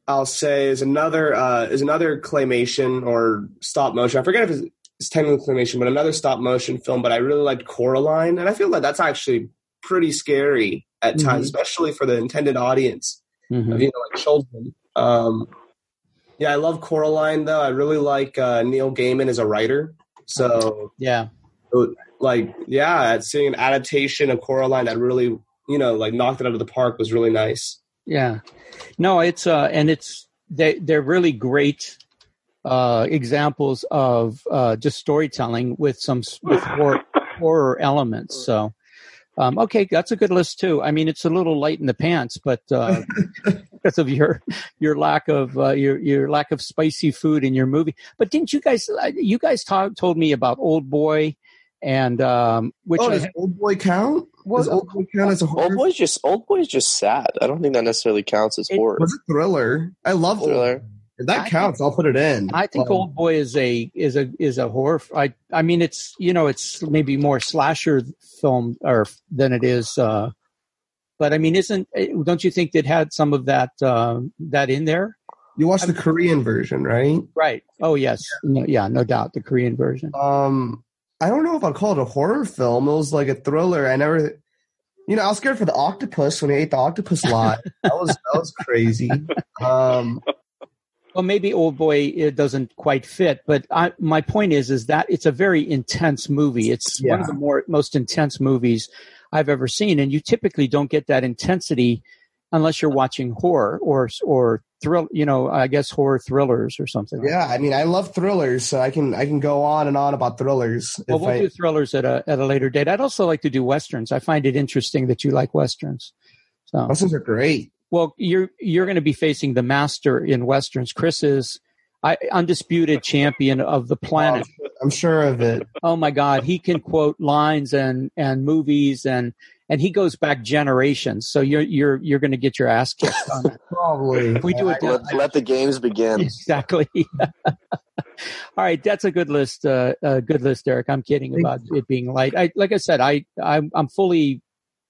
Speaker 7: I'll say is another uh, is another claymation or stop motion. I forget if it's, it's technically claymation, but another stop motion film. But I really liked Coraline, and I feel like that's actually pretty scary at times, especially for the intended audience
Speaker 3: Mhm.
Speaker 7: of you know like children. Um, yeah, I love Coraline though. I really like uh, Neil Gaiman as a writer. So
Speaker 3: Yeah,
Speaker 7: like yeah, seeing an adaptation of Coraline that really you know like knocked it out of the park was really nice.
Speaker 3: yeah. No, it's uh, and it's they they're really great uh examples of uh just storytelling with some with horror, horror elements. So. Um, okay, that's a good list too. I mean, it's a little light in the pants, but uh, because of your your lack of uh, your your lack of spicy food in your movie. But didn't you guys uh, you guys talk, told me about Old Boy and um, which
Speaker 7: oh,
Speaker 3: I-
Speaker 7: Old Boy count? Does Old Boy count as a horror?
Speaker 5: Old boy's just old boy's just sad. I don't think that necessarily counts as
Speaker 3: It
Speaker 5: horror.
Speaker 7: was a thriller. I love Old
Speaker 5: Thriller.
Speaker 7: If that
Speaker 3: I
Speaker 7: counts, I'll put it in.
Speaker 3: I think
Speaker 7: Um,
Speaker 3: Old Boy is a is a is a horror. f- I I mean, it's you know, it's maybe more slasher film or than it is. Uh, but I mean, isn't eh, don't you think it had some of that uh, that in there?
Speaker 7: You watched the Korean version, right?
Speaker 3: Right. Oh yes. No, yeah, no doubt. The Korean version.
Speaker 7: Um, I don't know if I'd call it a horror film. It was like a thriller. I never, you know, I was scared for the octopus when he ate the octopus lot. that was that was crazy. Um,
Speaker 3: Well, maybe Old Boy it doesn't quite fit, but I, my point is, is that it's a very intense movie. It's one of the more most intense movies I've ever seen, and you typically don't get that intensity unless you're watching horror or or thrill. You know, I guess horror thrillers or something.
Speaker 7: yeah, I mean, I love thrillers, so I can I can go on and on about thrillers.
Speaker 3: Well, we'll
Speaker 7: I-
Speaker 3: do thrillers at a at a later date. I'd also like to do westerns. I find it interesting that you like westerns. So,
Speaker 7: Westerns are great.
Speaker 3: Well, you're you're going to be facing the master in westerns. Chris is I, undisputed champion of the planet.
Speaker 7: I'm sure of it.
Speaker 3: Oh my God, he can quote lines and and movies and and he goes back generations. So you're you're you're going to get your ass kicked on that.
Speaker 7: Probably.
Speaker 3: If we do it
Speaker 5: Let, let the games begin.
Speaker 3: exactly. All right, that's a good list. Uh, a good list, Eric. I'm kidding
Speaker 7: Thank
Speaker 3: about it being light. I, like I said, I I'm, I'm fully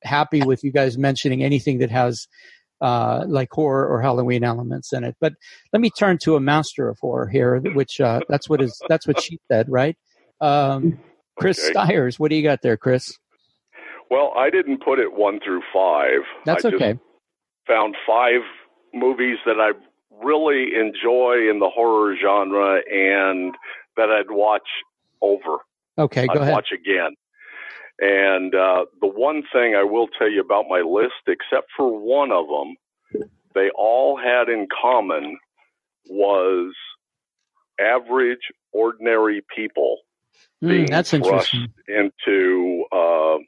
Speaker 3: happy with you guys mentioning anything that has uh, like horror or Halloween elements in it. But let me turn to a master of horror here, which uh, that's what is that's what she said, right? Um, Chris
Speaker 4: Okay.
Speaker 3: Stiers, what do you got there, Chris?
Speaker 4: Well, I didn't put it one through five.
Speaker 3: That's
Speaker 4: I just
Speaker 3: okay.
Speaker 4: found five movies that I really enjoy in the horror genre and that I'd watch over.
Speaker 3: Okay, go
Speaker 4: I'd
Speaker 3: ahead.
Speaker 4: watch again. And uh, the one thing I will tell you about my list, except for one of them, they all had in common was average, ordinary people
Speaker 3: Mm,
Speaker 4: being
Speaker 3: that's
Speaker 4: thrust
Speaker 3: interesting.
Speaker 4: into, uh,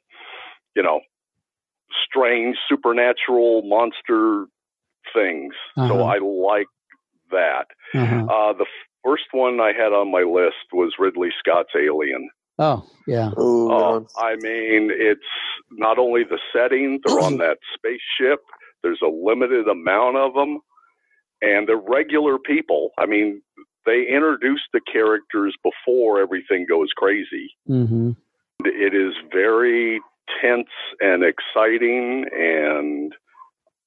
Speaker 4: you know, strange supernatural monster things. So
Speaker 3: Uh-huh.
Speaker 4: I like that.
Speaker 3: Uh-huh.
Speaker 4: Uh, the first one I had on my list was Ridley Scott's Alien.
Speaker 3: Oh, yeah.
Speaker 5: Ooh,
Speaker 4: Oh,
Speaker 5: man.
Speaker 4: I mean, it's not only the setting, they're on that spaceship, there's a limited amount of them, and they're regular people. I mean, they introduce the characters before everything goes crazy.
Speaker 3: hmm
Speaker 4: It is very tense and exciting, and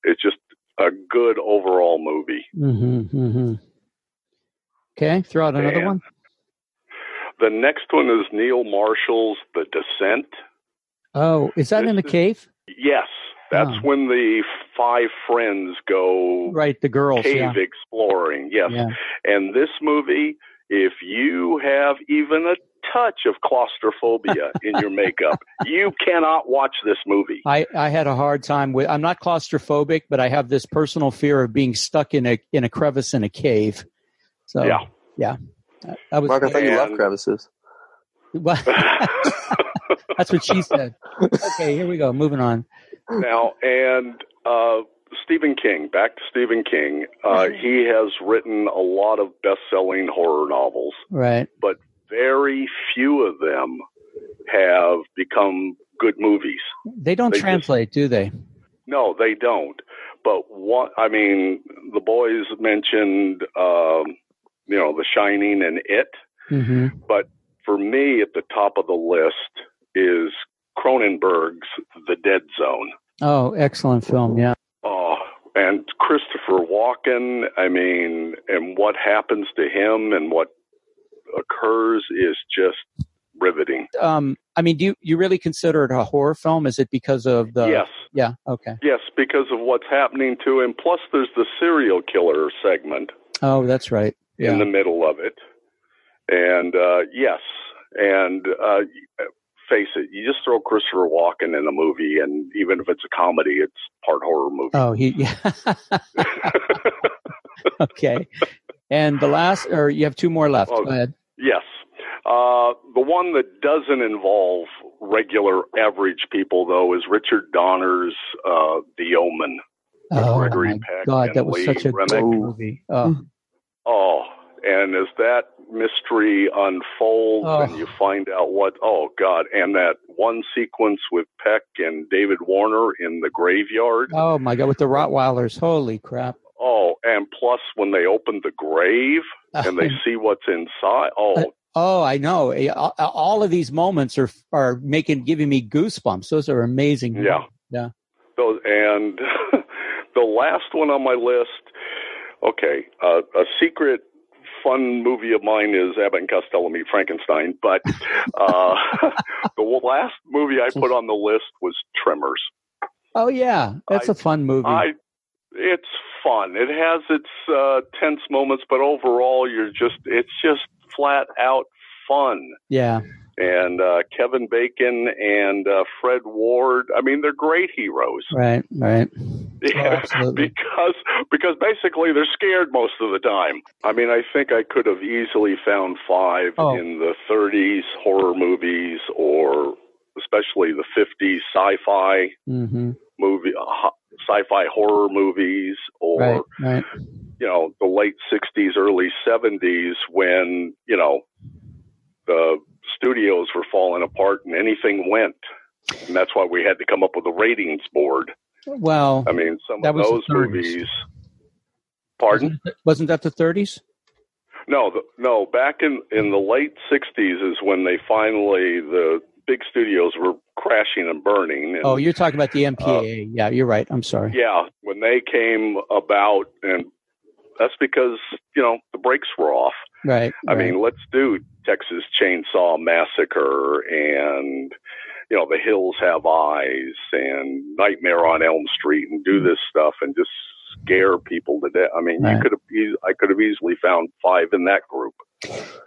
Speaker 4: it's just a good overall movie.
Speaker 3: hmm hmm Okay, throw out another
Speaker 4: And-
Speaker 3: one.
Speaker 4: The next one is Neil Marshall's The Descent.
Speaker 3: Oh, is that in the
Speaker 4: is-
Speaker 3: cave?
Speaker 4: Yes, that's
Speaker 3: Oh.
Speaker 4: when the five friends go
Speaker 3: Right, the girls.
Speaker 4: cave
Speaker 3: Yeah.
Speaker 4: exploring. Yes.
Speaker 3: yeah.
Speaker 4: And this movie, if you have even a touch of claustrophobia in your makeup, you cannot watch this movie.
Speaker 3: I, I had a hard time with. I'm not claustrophobic, but I have this personal fear of being stuck in a in a crevice in a cave. So
Speaker 4: Yeah.
Speaker 3: yeah. I was.
Speaker 5: Mark, I thought you loved
Speaker 4: And-
Speaker 5: crevices.
Speaker 3: Well, that's what she said. Okay, here we go. Moving on.
Speaker 4: now, and uh, Stephen King, back to Stephen King, uh, he has written a lot of best selling horror novels.
Speaker 3: Right.
Speaker 4: But very few of them have become good movies.
Speaker 3: They don't
Speaker 4: They just-
Speaker 3: translate, do they?
Speaker 4: No, they don't. But what, I mean, the boys mentioned, um, you know, The Shining and It,
Speaker 3: hmm
Speaker 4: but for me, at the top of the list is Cronenberg's The Dead Zone.
Speaker 3: Oh, excellent film. Yeah.
Speaker 4: Oh, and Christopher Walken. I mean, and what happens to him and what occurs is just riveting.
Speaker 3: Um, I mean, do you, you really consider it a horror film? Is it because of the?
Speaker 4: yes,
Speaker 3: Yeah. Okay.
Speaker 4: yes, because of what's happening to him. Plus, there's the serial killer segment
Speaker 3: Oh, that's right. Yeah.
Speaker 4: in the middle of it. And uh, yes, and uh, face it, you just throw Christopher Walken in a movie, and even if it's a comedy, it's part horror movie.
Speaker 3: oh, he. Yeah. okay. And the last, or you have two more left.
Speaker 4: Oh,
Speaker 3: Go ahead.
Speaker 4: Yes. Uh, the one that doesn't involve regular average people, though, is Richard Donner's uh, The Omen.
Speaker 3: Oh
Speaker 4: Gregory
Speaker 3: my
Speaker 4: Peck
Speaker 3: God,
Speaker 4: and
Speaker 3: that was
Speaker 4: Lee
Speaker 3: such a
Speaker 4: Remick.
Speaker 3: good movie. Oh,
Speaker 4: Oh, and as that mystery unfolds
Speaker 3: Oh.
Speaker 4: and you find out what, oh, God, and that one sequence with Peck and David Warner in the graveyard.
Speaker 3: oh my God, with the Rottweilers. Holy crap.
Speaker 4: Oh, and plus when they open the grave and they see what's inside. Oh, uh,
Speaker 3: Oh, I know. All all of these moments are are making giving me goosebumps. Those are amazing.
Speaker 4: Yeah.
Speaker 3: Yeah.
Speaker 4: Those and the last one on my list. Okay, uh, a secret fun movie of mine is Abbott and Costello Meet Frankenstein, but uh, the last movie I put on the list was Tremors.
Speaker 3: Oh yeah, that's
Speaker 4: I-
Speaker 3: a fun movie.
Speaker 4: I it's fun. It has its uh, tense moments, but overall, you're just it's just flat out fun.
Speaker 3: yeah.
Speaker 4: And uh, Kevin Bacon and uh, Fred Ward. I mean, they're great heroes.
Speaker 3: Right. Right.
Speaker 4: Yeah,
Speaker 3: absolutely.
Speaker 4: because because basically they're scared most of the time. I mean, I think I could have easily found five
Speaker 3: Oh.
Speaker 4: in the 30s horror movies, or especially the 50s sci-fi
Speaker 3: hmm
Speaker 4: movie, uh, sci-fi horror movies, or
Speaker 3: Right. Right.
Speaker 4: you know the late 60s, early 70s when you know the studios were falling apart and anything went. And that's why we had to come up with a ratings board.
Speaker 3: Well,
Speaker 4: I mean, some of those movies. Pardon?
Speaker 3: wasn't that the 30s?
Speaker 4: No, the, no. Back in in the late '60s is when they finally the big studios were crashing and burning. And,
Speaker 3: Oh, you're talking about the uh, MPAA. yeah, you're right. I'm sorry.
Speaker 4: yeah, when they came about, and that's because you know the brakes were off.
Speaker 3: Right.
Speaker 4: I
Speaker 3: right.
Speaker 4: mean, let's do Texas Chainsaw Massacre and you know The Hills Have Eyes and Nightmare on Elm Street and do this stuff and just scare people to death. I mean,
Speaker 3: Right.
Speaker 4: you could have I could have easily found five in that group.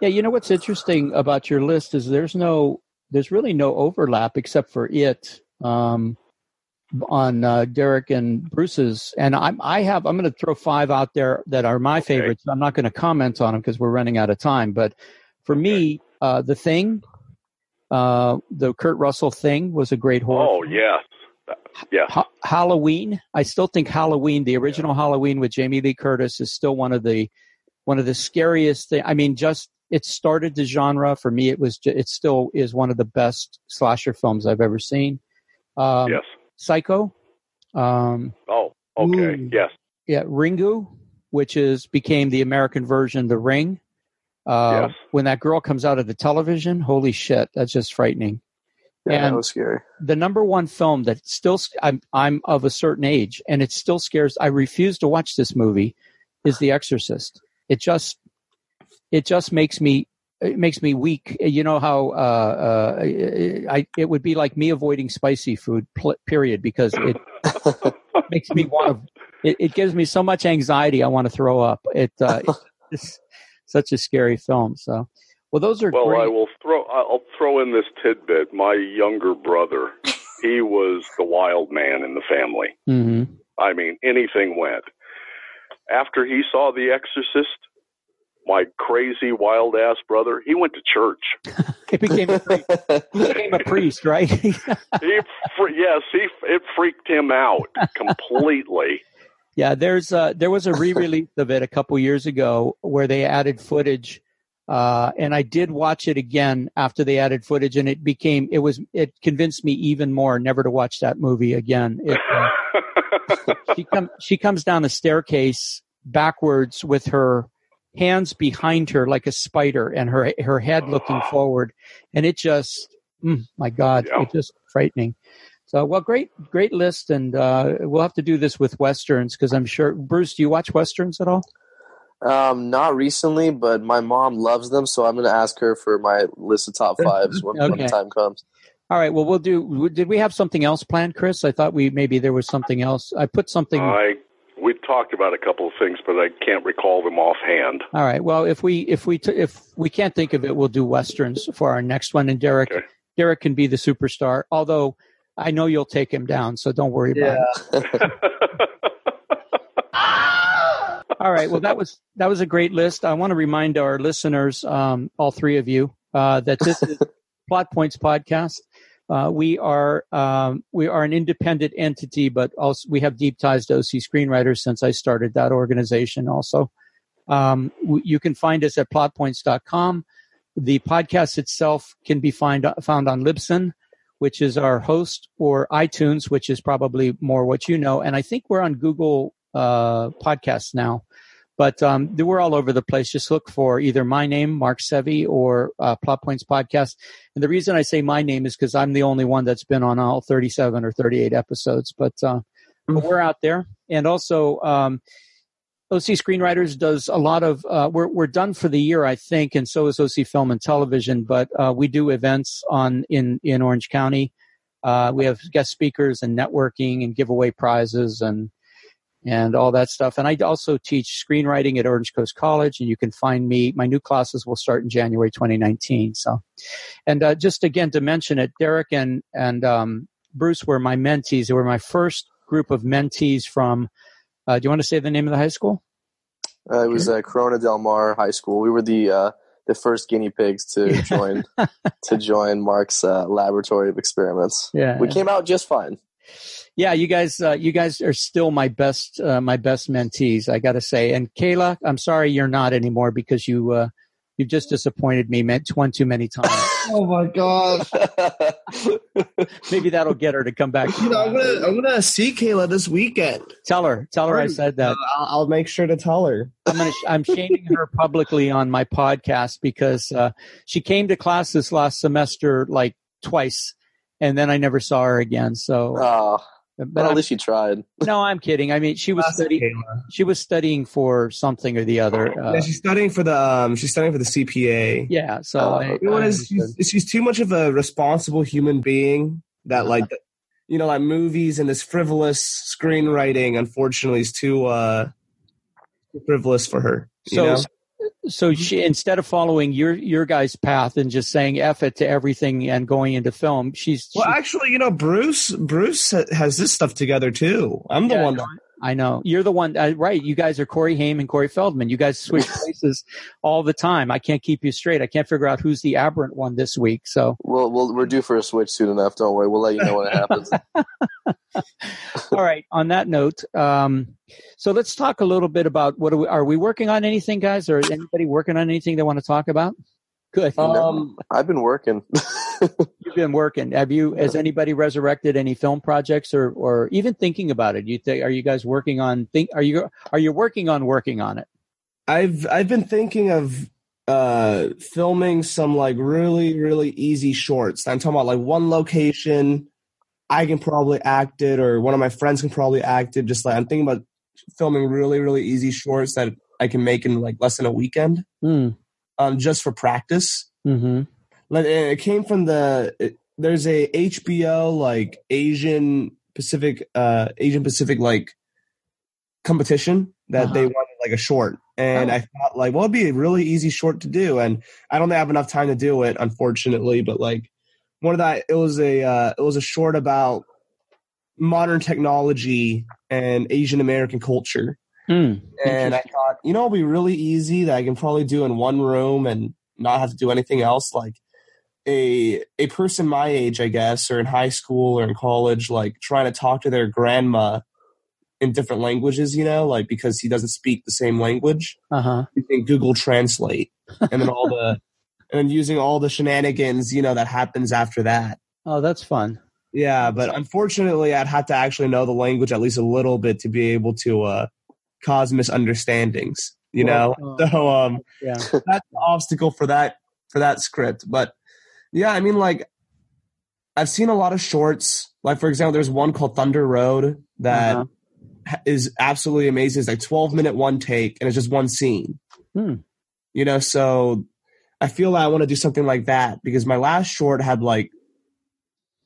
Speaker 3: Yeah, you know what's interesting about your list is there's no there's really no overlap except for it um, on uh, Derek and Bruce's, and I'm I have I'm going to throw five out there that are my
Speaker 4: Okay.
Speaker 3: favorites. I'm not going to comment on them because we're running out of time. But for me, uh, the thing, uh, the Kurt Russell thing was a great horror.
Speaker 4: Oh yes, yes.
Speaker 3: Ha- Halloween. I still think Halloween, the original Halloween with Jamie Lee Curtis, is still one of the one of the scariest thing. I mean, just it started the genre for me. It was ju- it still is one of the best slasher films I've ever seen. Um,
Speaker 4: yes.
Speaker 3: Psycho. Um,
Speaker 4: Oh, okay.
Speaker 3: Ooh.
Speaker 4: Yes.
Speaker 3: yeah, Ringu, which is became the American version, The Ring. Uh,
Speaker 4: Yes.
Speaker 3: When that girl comes out of the television, holy shit, that's just frightening
Speaker 5: Yeah,
Speaker 3: And-
Speaker 5: that was scary.
Speaker 3: the number one film that still I'm I'm of a certain age and it still scares I refuse to watch this movie is The Exorcist. It just it just makes me it makes me weak. You know how uh, uh, I it would be like me avoiding spicy food. Period, because it makes me want to. It, it gives me so much anxiety. I want to throw up. It uh, it's such a scary film. So, well, those are
Speaker 4: Well,
Speaker 3: great.
Speaker 4: I will throw. I'll throw in this tidbit. My younger brother, he was the wild man in the family.
Speaker 3: Mhm.
Speaker 4: I mean, anything went. After he saw The Exorcist, my crazy wild ass brother, he went to church.
Speaker 3: It became a priest. He became a priest, right?
Speaker 4: He, yes, he it freaked him out completely.
Speaker 3: Yeah, there's uh, there was a re-release of it a couple years ago where they added footage Uh, and I did watch it again after they added footage, and it became it was it convinced me even more never to watch that movie again. It, uh, she comes she comes down the staircase backwards with her hands behind her like a spider, and her her head looking forward, and it just mm, my God,
Speaker 4: Yeah.
Speaker 3: it's just frightening. So well, great great list, and uh, we'll have to do this with westerns because I'm sure Bruce, do you watch westerns at all?
Speaker 5: Um, not recently, but my mom loves them, so I'm going to ask her for my list of top fives when, when the time comes.
Speaker 3: All right. Well, we'll do. Did we have something else planned, Chris? I thought we maybe there was something else. I put something.
Speaker 4: I we talked about a couple of things, but I can't recall them offhand.
Speaker 3: All right. Well, if we if we t- if we can't think of it, we'll do westerns for our next one. And Derek,
Speaker 4: Okay.
Speaker 3: Derek can be the superstar. Although I know you'll take him down, so don't worry about it. All right. Well, that was that was a great list. I want to remind our listeners, um, all three of you, uh, that this is Plot Points podcast. Uh, we are um, we are an independent entity, but also we have deep ties to OC Screenwriters since I started that organization. Also, um, w- you can find us at plotpoints.com. The podcast itself can be find, found on Libsyn, which is our host, or iTunes, which is probably more what you know. And I think we're on Google uh, Podcasts now. But um, we're all over the place. Just look for either my name, Mark Sevi, or uh, Plot Points Podcast. And the reason I say my name is because I'm the only one that's been on all 37 or 38 episodes. But, uh, but we're out there. And also, um, OC Screenwriters does a lot of. Uh, we're we're done for the year, I think, and so is OC Film and Television. But uh, we do events on in in Orange County. Uh, we have guest speakers and networking and giveaway prizes and and all that stuff. And I also teach screenwriting at Orange Coast College, and you can find me. My new classes will start in January 2019. So, and uh, just again to mention it, Derek and and um, Bruce were my mentees. They were my first group of mentees from. Uh, do you want to say the name of the high school?
Speaker 5: Uh, it was uh, Corona Del Mar High School. We were the uh, the first guinea pigs to join to join Mark's uh, laboratory of experiments.
Speaker 3: Yeah,
Speaker 5: We came out just fine.
Speaker 3: yeah. You guys, uh, you guys are still my best, uh, my best mentees. I got to say. And Kayla, I'm sorry you're not anymore because you, uh, you've just disappointed me meant one too many times.
Speaker 7: Oh my god!
Speaker 3: Maybe that'll get her to come back.
Speaker 7: You know, I'm gonna I'm gonna see Kayla this weekend.
Speaker 3: Tell her, tell her I said that.
Speaker 7: I'll, I'll make sure to tell her.
Speaker 3: I'm gonna, I'm shaming her publicly on my podcast because uh, she came to class this last semester like twice, and then I never saw her again. So,
Speaker 5: Oh,
Speaker 3: but
Speaker 5: but at
Speaker 3: I'm-
Speaker 5: least you tried.
Speaker 3: no, I'm kidding. I mean, she was
Speaker 7: Classic
Speaker 3: studying.
Speaker 7: Kayla.
Speaker 3: She was studying for something or the other. Uh,
Speaker 7: yeah, she's studying for the um, she's studying for the CPA.
Speaker 3: yeah. So
Speaker 5: Oh,
Speaker 3: I,
Speaker 7: You know
Speaker 3: I
Speaker 7: is she's, she's too much of a responsible human being that
Speaker 3: Uh-huh.
Speaker 7: like you know like movies and this frivolous screenwriting unfortunately is too uh frivolous for her. You
Speaker 3: So,
Speaker 7: know?
Speaker 3: So mm-hmm. she instead of following your your guys' path and just saying "f it" to everything and going into film, she's
Speaker 7: Well,
Speaker 3: she-
Speaker 7: actually, you know, Bruce Bruce has this stuff together too. I'm the
Speaker 3: Yeah,
Speaker 7: one that
Speaker 3: I know you're the one, uh, right? You guys are Corey Haim and Corey Feldman. You guys switch places all the time. I can't keep you straight. I can't figure out who's the aberrant one this week. So,
Speaker 5: We'll, we'll we're due for a switch soon enough. Don't worry. We'll let you know when it happens.
Speaker 3: all right. On that note, um, so let's talk a little bit about what are we, are we working on? Anything, guys? Or anybody working on anything they want to talk about? Good.
Speaker 7: um
Speaker 5: I've been working.
Speaker 3: You've been working. Have you? Has anybody resurrected any film projects, or or even thinking about it? You think? Are you guys working on? Think? Are you? Are you working on working on it?
Speaker 7: I've I've been thinking of uh filming some like really really easy shorts. I'm talking about like one location. I can probably act it, or one of my friends can probably act it. Just like I'm thinking about filming really really easy shorts that I can make in like less than a weekend,
Speaker 3: Hmm.
Speaker 7: um, just for practice.
Speaker 3: Mm-hmm.
Speaker 7: Like it came from the it, there's a HBO like Asian Pacific uh Asian Pacific like competition that they
Speaker 3: Uh-huh.
Speaker 7: wanted like a short and
Speaker 3: Oh.
Speaker 7: I thought like well it'd be a really easy short to do and I don't have enough time to do it unfortunately but like one of that it was a uh, it was a short about modern technology and Asian American culture
Speaker 3: Hmm.
Speaker 7: and I thought, you know, it'll be really easy that I can probably do in one room and not have to do anything else. Like a a person my age, I guess, or in high school or in college, like trying to talk to their grandma in different languages, you know, like because he doesn't speak the same language,
Speaker 3: Uh huh.
Speaker 7: you can Google Translate and then all the and then using all the shenanigans, you know, that happens after that.
Speaker 3: Oh, that's fun.
Speaker 7: Yeah, but unfortunately, I'd have to actually know the language at least a little bit to be able to uh, cause misunderstandings. You know,
Speaker 3: uh,
Speaker 7: so um,
Speaker 3: Yeah.
Speaker 7: that's the obstacle for that for that script. But yeah, I mean, like I've seen a lot of shorts. Like for example, there's one called Thunder Road that
Speaker 3: Uh-huh.
Speaker 7: is absolutely amazing. It's like 12 minute one take, and it's just one scene.
Speaker 3: Hmm.
Speaker 7: You know, so I feel like I want to do something like that because my last short had like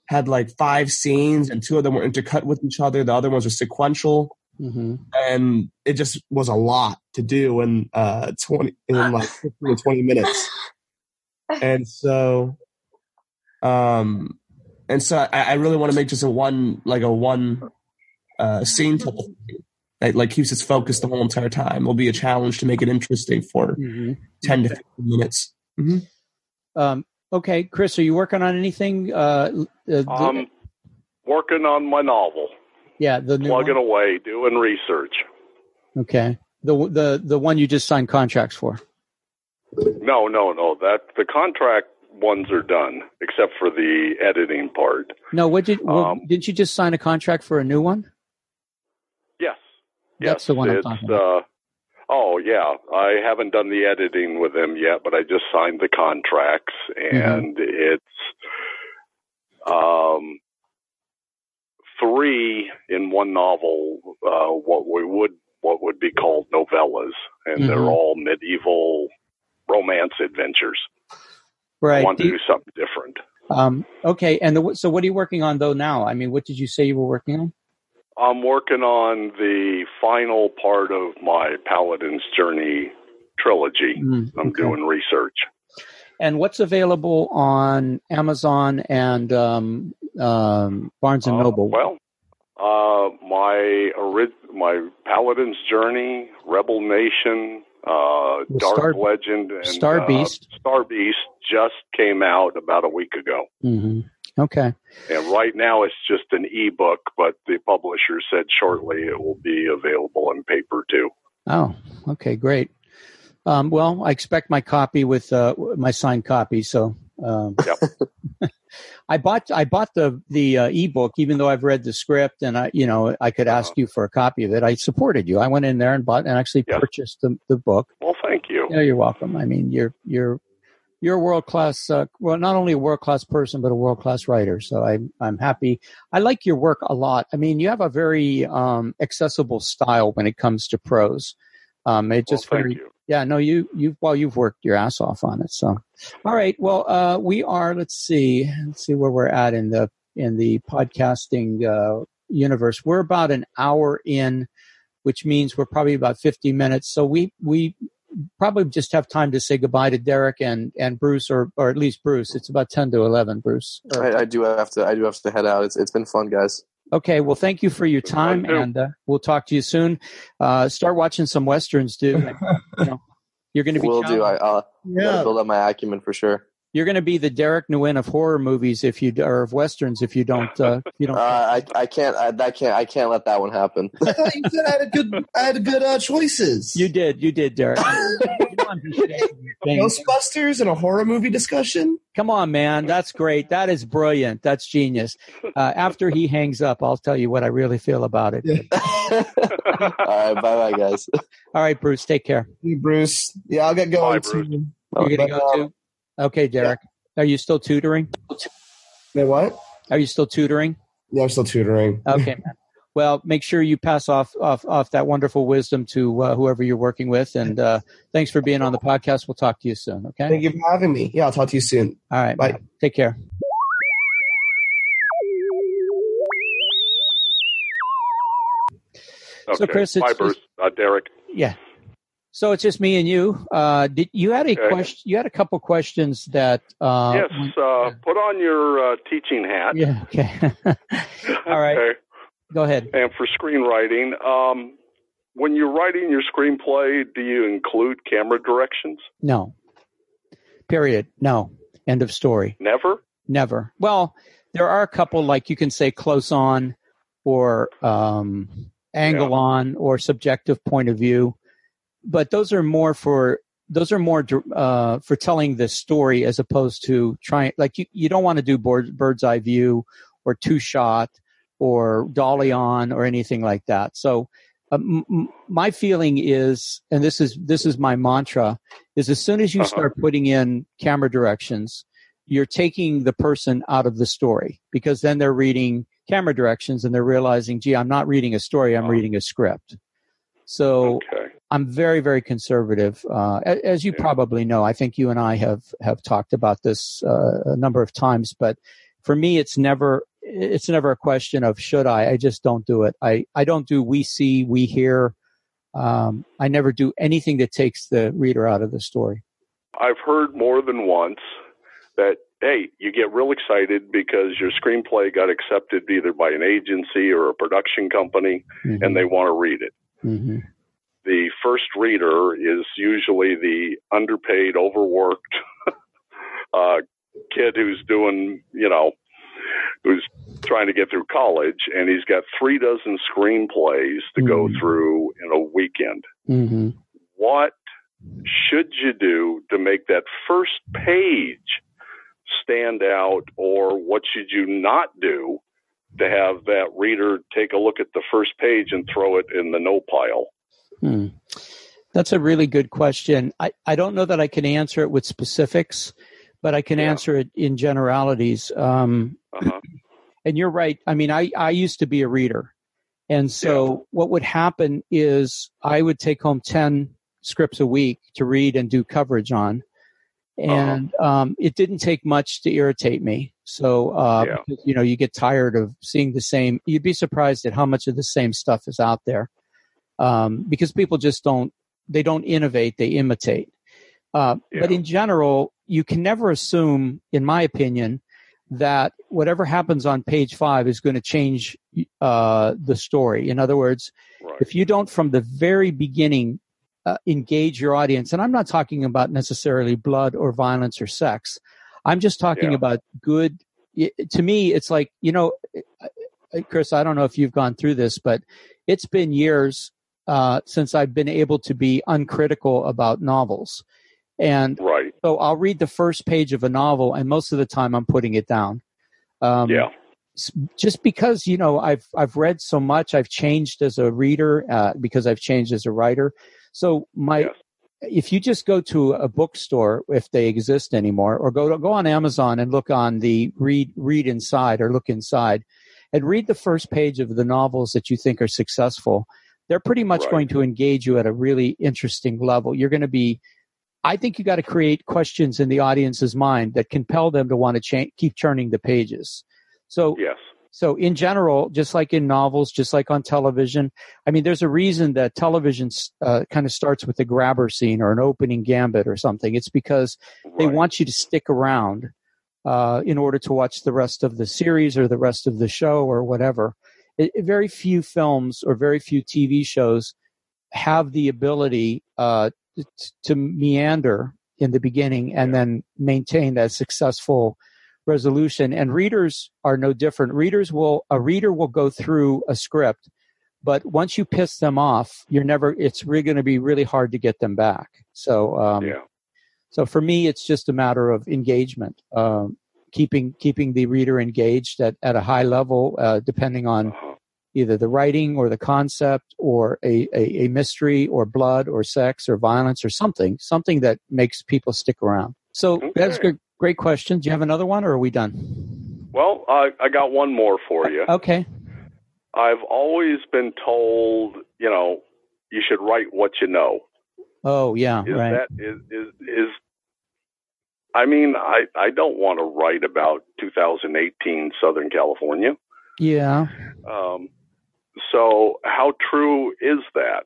Speaker 7: had like five scenes, and two of them were intercut with each other. The other ones were sequential
Speaker 3: hmm
Speaker 7: and it just was a lot to do in uh 20 in like 15 to 20 minutes and so um and so i, I really want to make just a one like a one uh scene type of thing that like keeps its focus the whole entire time will be a challenge to make it interesting for
Speaker 3: hmm
Speaker 7: 10 to 15 minutes
Speaker 3: Um, okay, Chris, are you working on anything? Uh, uh,
Speaker 4: I'm working on my novel,
Speaker 3: yeah, the new
Speaker 4: plugging
Speaker 3: one?
Speaker 4: away, doing research.
Speaker 3: Okay, the the the one you just signed contracts for.
Speaker 4: No, no, no. That the contract ones are done, except for the editing part.
Speaker 3: No, what did well,
Speaker 4: Um,
Speaker 3: didn't you just sign a contract for a new one?
Speaker 4: Yes,
Speaker 3: That's
Speaker 4: yes.
Speaker 3: the one I'm talking about.
Speaker 4: Uh, oh yeah, I haven't done the editing with them yet, but I just signed the contracts,
Speaker 3: Mm-hmm.
Speaker 4: and it's um three in one novel. Uh, what we would what would be called novellas, and they're
Speaker 3: Mhm.
Speaker 4: all medieval romance adventures. I
Speaker 3: Right.
Speaker 4: want to
Speaker 3: Do
Speaker 4: something different.
Speaker 3: Um, okay, and the, so what are you working on though now? I mean, what did you say you were working on?
Speaker 4: I'm working on the final part of my Paladin's Journey trilogy.
Speaker 3: Mm,
Speaker 4: I'm
Speaker 3: okay.
Speaker 4: doing research.
Speaker 3: And what's available on Amazon and um, um, Barnes and
Speaker 4: Uh,
Speaker 3: Noble?
Speaker 4: well, uh, my my Paladin's Journey, Rebel Nation, uh,
Speaker 3: Well,
Speaker 4: Dark
Speaker 3: Star-
Speaker 4: Legend, and
Speaker 3: Star
Speaker 4: uh,
Speaker 3: Beast.
Speaker 4: Star Beast just came out about a week ago.
Speaker 3: hmm Okay.
Speaker 4: And right now it's just an ebook, but the publisher said shortly it will be available in paper too.
Speaker 3: Oh, okay, great. Um, well, I expect my copy with uh, my signed copy. So, um, I bought I bought the the uh, ebook, even though I've read the script and I you know I could ask you for a copy of it. I supported you. I went in there and bought and actually
Speaker 4: Yeah.
Speaker 3: purchased the, the book.
Speaker 4: Well, thank you.
Speaker 3: Yeah, you're welcome. I mean, you're you're you're a world class. Uh, well, not only a world class person, but a world class writer. So I'm I'm happy. I like your work a lot. I mean, you have a very um, accessible style when it comes to prose. Um, it just
Speaker 4: well,
Speaker 3: very
Speaker 4: thank you.
Speaker 3: Yeah. No, you you well, you've worked your ass off on it. So, all right. Well, uh, we are. Let's see. Let's see where we're at in the in the podcasting uh, universe. We're about an hour in, which means we're probably about fifty minutes. So we we probably just have time to say goodbye to Derek and and Bruce, or or at least Bruce. It's about ten to eleven, Bruce.
Speaker 5: I, I do have to. I do have to head out. It's it's been fun, guys.
Speaker 3: Okay, well, thank you for your time, and uh, we'll talk to you soon. Uh, start watching some westerns, dude. you know, you're going to be
Speaker 5: Will do. I, I'll
Speaker 7: yeah
Speaker 5: build up my acumen for sure.
Speaker 3: You're going to be the Derek Nguyen of horror movies if you or of westerns if you don't uh, if you don't.
Speaker 5: Uh, I I can't. I, that can't. I can't let that one happen.
Speaker 8: I thought you said I had a good, I had good uh, choices.
Speaker 3: you did, you did, Derek. You know I'm just shaking your thing.
Speaker 7: ghostbusters and a horror movie discussion
Speaker 3: Come on, man, that's great. That is brilliant. That's genius. Uh, after he hangs up, I'll tell you what I really feel about it.
Speaker 5: All right. Bye, bye, guys.
Speaker 3: All right, Bruce, take care.
Speaker 8: Hey, Bruce. Yeah, I'll get going
Speaker 4: Bye, Bruce.
Speaker 8: too.
Speaker 3: You're going to
Speaker 8: But,
Speaker 3: go
Speaker 8: uh,
Speaker 3: too. Okay, Derek. Are you still tutoring?
Speaker 8: Wait, what?
Speaker 3: Are you still tutoring?
Speaker 8: Yeah, I'm still tutoring.
Speaker 3: Okay, man. Well, make sure you pass off off off that wonderful wisdom to uh, whoever you're working with, and uh, thanks for being on the podcast. We'll talk to you soon. Okay.
Speaker 8: Thank you for having me. Yeah, I'll talk to you soon.
Speaker 3: All right.
Speaker 8: Bye.
Speaker 3: man. Take care. So, Chris, it's
Speaker 4: bye,
Speaker 3: just-
Speaker 4: Bruce. Uh, Derek.
Speaker 3: Yeah. So it's just me and you. Uh, did you had a
Speaker 4: Okay.
Speaker 3: question? You had a couple questions that. Uh,
Speaker 4: yes. Uh, put on your uh, teaching hat.
Speaker 3: yeah. Okay. All right.
Speaker 4: Okay.
Speaker 3: Go ahead.
Speaker 4: And for screenwriting, um, when you're writing your screenplay, do you include camera directions?
Speaker 3: No. Period. No. End of story.
Speaker 4: Never.
Speaker 3: Never. Well, there are a couple like you can say close on or um, angle
Speaker 4: Yeah.
Speaker 3: on or subjective point of view, but those are more for those are more uh, for telling the story as opposed to trying. Like you, you don't want to do board, bird's eye view or two shot or dolly on or anything like that. So um, m- my feeling is, and this is this is my mantra, is as soon as you uh-huh. start putting in camera directions, you're taking the person out of the story because then they're reading camera directions and they're realizing, gee, I'm not reading a story, I'm uh-huh. reading a script. So okay. I'm very, very conservative. Uh, as you probably know, I think you and I have have talked about this uh, a number of times. But for me, it's never it's never a question of should I. I just don't do it. I I don't do we see, we hear. Um, I never do anything that takes the reader out of the story.
Speaker 4: I've heard more than once that hey, you get real excited because your screenplay got accepted either by an agency or a production company, mm-hmm. and they want to read it. Mm-hmm. The first reader is usually the underpaid, overworked uh, kid who's doing, you know, who's trying to get through college, and he's got three dozen screenplays to mm-hmm. go through in a weekend. Mm-hmm. What should you do to make that first page stand out, or what should you not do to have that reader take a look at the first page and throw it in the no pile?
Speaker 3: Hmm. That's a really good question. I, I don't know that I can answer it with specifics, but I can yeah. answer it in generalities. Um, uh-huh. And you're right. I mean, I, I used to be a reader. And so yeah. what would happen is I would take home 10 scripts a week to read and do coverage on. Uh-huh. And uh-huh. um, it didn't take much to irritate me. So, uh, yeah. you know, you get tired of seeing the same. You'd be surprised at how much of the same stuff is out there, um, because people just don't. They don't innovate; they imitate. Uh, yeah. But in general, you can never assume, in my opinion, that whatever happens on page five is going to change uh, the story. In other words, right. if you don't, from the very beginning, uh, engage your audience, and I'm not talking about necessarily blood or violence or sex. I'm just talking yeah. about good. To me, it's like, you know, Chris, I don't know if you've gone through this, but it's been years uh, since I've been able to be uncritical about novels. And
Speaker 4: right.
Speaker 3: so I'll read the first page of a novel, and most of the time I'm putting it down.
Speaker 4: Um, yeah.
Speaker 3: Just because you know I've I've read so much, I've changed as a reader uh, because I've changed as a writer. So my yes if you just go to a bookstore, if they exist anymore, or go to, go on Amazon and look on the read read inside or look inside, and read the first page of the novels that you think are successful, they're pretty much right. going to engage you at a really interesting level. You're going to be, I think, you got to create questions in the audience's mind that compel them to want to cha- keep turning the pages. So
Speaker 4: yes.
Speaker 3: So in general, just like in novels, just like on television, I mean, there's a reason that television uh, kind of starts with a grabber scene or an opening gambit or something. It's because right. they want you to stick around uh, in order to watch the rest of the series or the rest of the show or whatever. It, it, very few films or very few TV shows have the ability uh, to, to meander in the beginning and yeah. then maintain that successful resolution and readers are no different readers will a reader will go through a script but once you piss them off you're never it's really going to be really hard to get them back so um,
Speaker 4: yeah.
Speaker 3: so for me it's just a matter of engagement um, keeping keeping the reader engaged at, at a high level uh, depending on uh-huh. Either the writing or the concept or a, a, a mystery or blood or sex or violence or something something that makes people stick around so okay. that's good Great question. Do you have another one, or are we done?
Speaker 4: Well, I, I got one more for you.
Speaker 3: Okay.
Speaker 4: I've always been told, you know, you should write what you know.
Speaker 3: Oh yeah,
Speaker 4: is
Speaker 3: right.
Speaker 4: That is is is. I mean, I I don't want to write about 2018 Southern California.
Speaker 3: Yeah.
Speaker 4: Um. So, how true is that?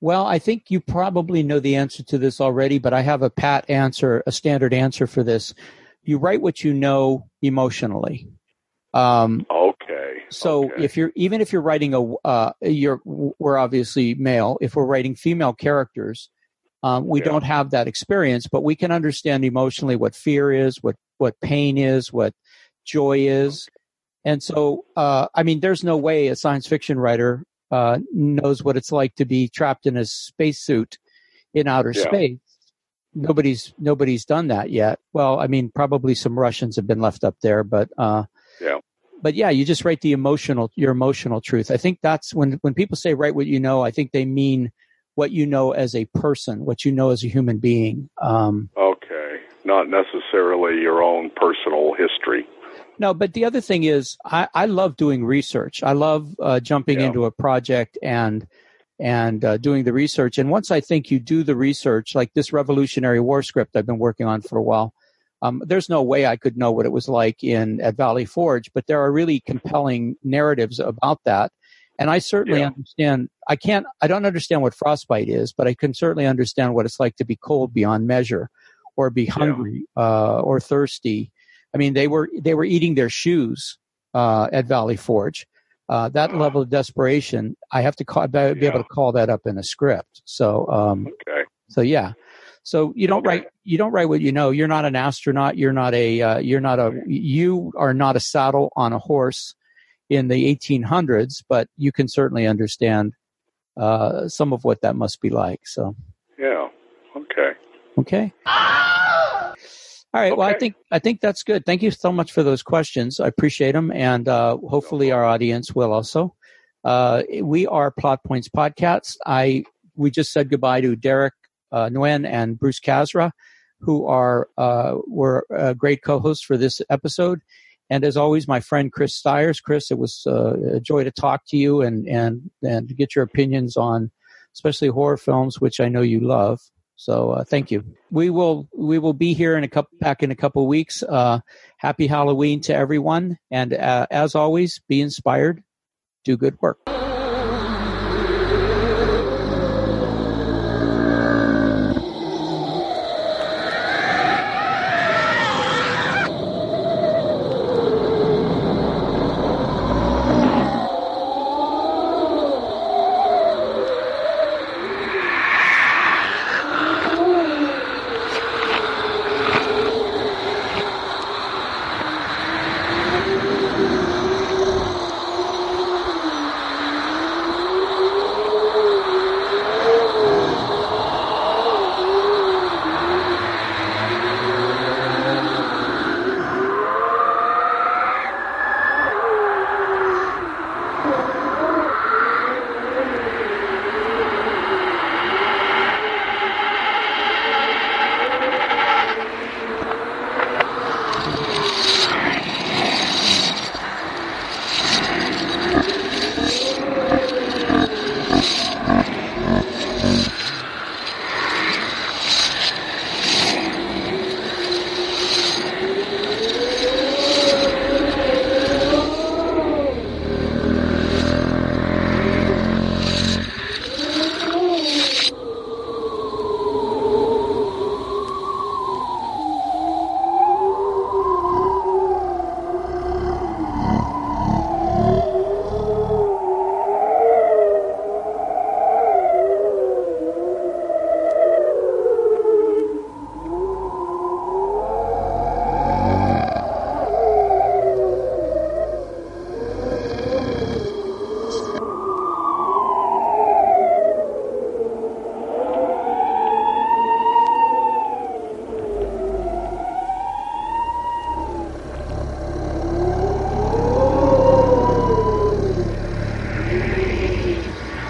Speaker 3: Well, I think you probably know the answer to this already, but I have a pat answer, a standard answer for this. You write what you know emotionally.
Speaker 4: Um, okay.
Speaker 3: So
Speaker 4: okay.
Speaker 3: if you're even if you're writing a uh, you're we're obviously male. If we're writing female characters, um, we yeah. don't have that experience, but we can understand emotionally what fear is, what what pain is, what joy is. And so, uh, I mean, there's no way a science fiction writer uh, knows what it's like to be trapped in a spacesuit in outer yeah. space. nobody's nobody's done that yet. Well, I mean, probably some Russians have been left up there, but uh,
Speaker 4: yeah.
Speaker 3: But yeah, you just write the emotional your emotional truth. I think that's when when people say write what you know. I think they mean what you know as a person, what you know as a human being. Um,
Speaker 4: okay, not necessarily your own personal history.
Speaker 3: No, but the other thing is, I, I love doing research. I love uh, jumping
Speaker 4: Yeah.
Speaker 3: into a project and and uh, doing the research. And once I think you do the research, like this Revolutionary War script I've been working on for a while, um, there's no way I could know what it was like in at Valley Forge. But there are really compelling narratives about that. And I certainly
Speaker 4: Yeah.
Speaker 3: understand. I can't. I don't understand what frostbite is, but I can certainly understand what it's like to be cold beyond measure, or be hungry, uh, or thirsty. I mean, they were they were eating their shoes uh, at Valley Forge. Uh, that level of desperation, I have to call, be able to call that up in a script. So, um,
Speaker 4: Okay.
Speaker 3: so yeah. So you don't
Speaker 4: Okay.
Speaker 3: write you don't write what you know. You're not an astronaut. You're not a uh, you're not a you are not a saddle on a horse in the 1800s, but you can certainly understand uh, some of what that must be like. So
Speaker 4: Yeah. Okay.
Speaker 3: Okay. All right. Well, I think I think that's good. Thank you so much for those questions. I appreciate them, and uh, hopefully our audience will also. Uh, we are Plot Points Podcast. I we just said goodbye to Derek uh, Nguyen and Bruce Kazra, who are uh, were great co-hosts for this episode. And as always, my friend Chris Stiers. Chris, it was uh, a joy to talk to you and and and get your opinions on, especially horror films, which I know you love. So uh, thank you. We will we will be here in a couple back in a couple weeks. Uh, happy Halloween to everyone, and uh, as always, be inspired, do good work.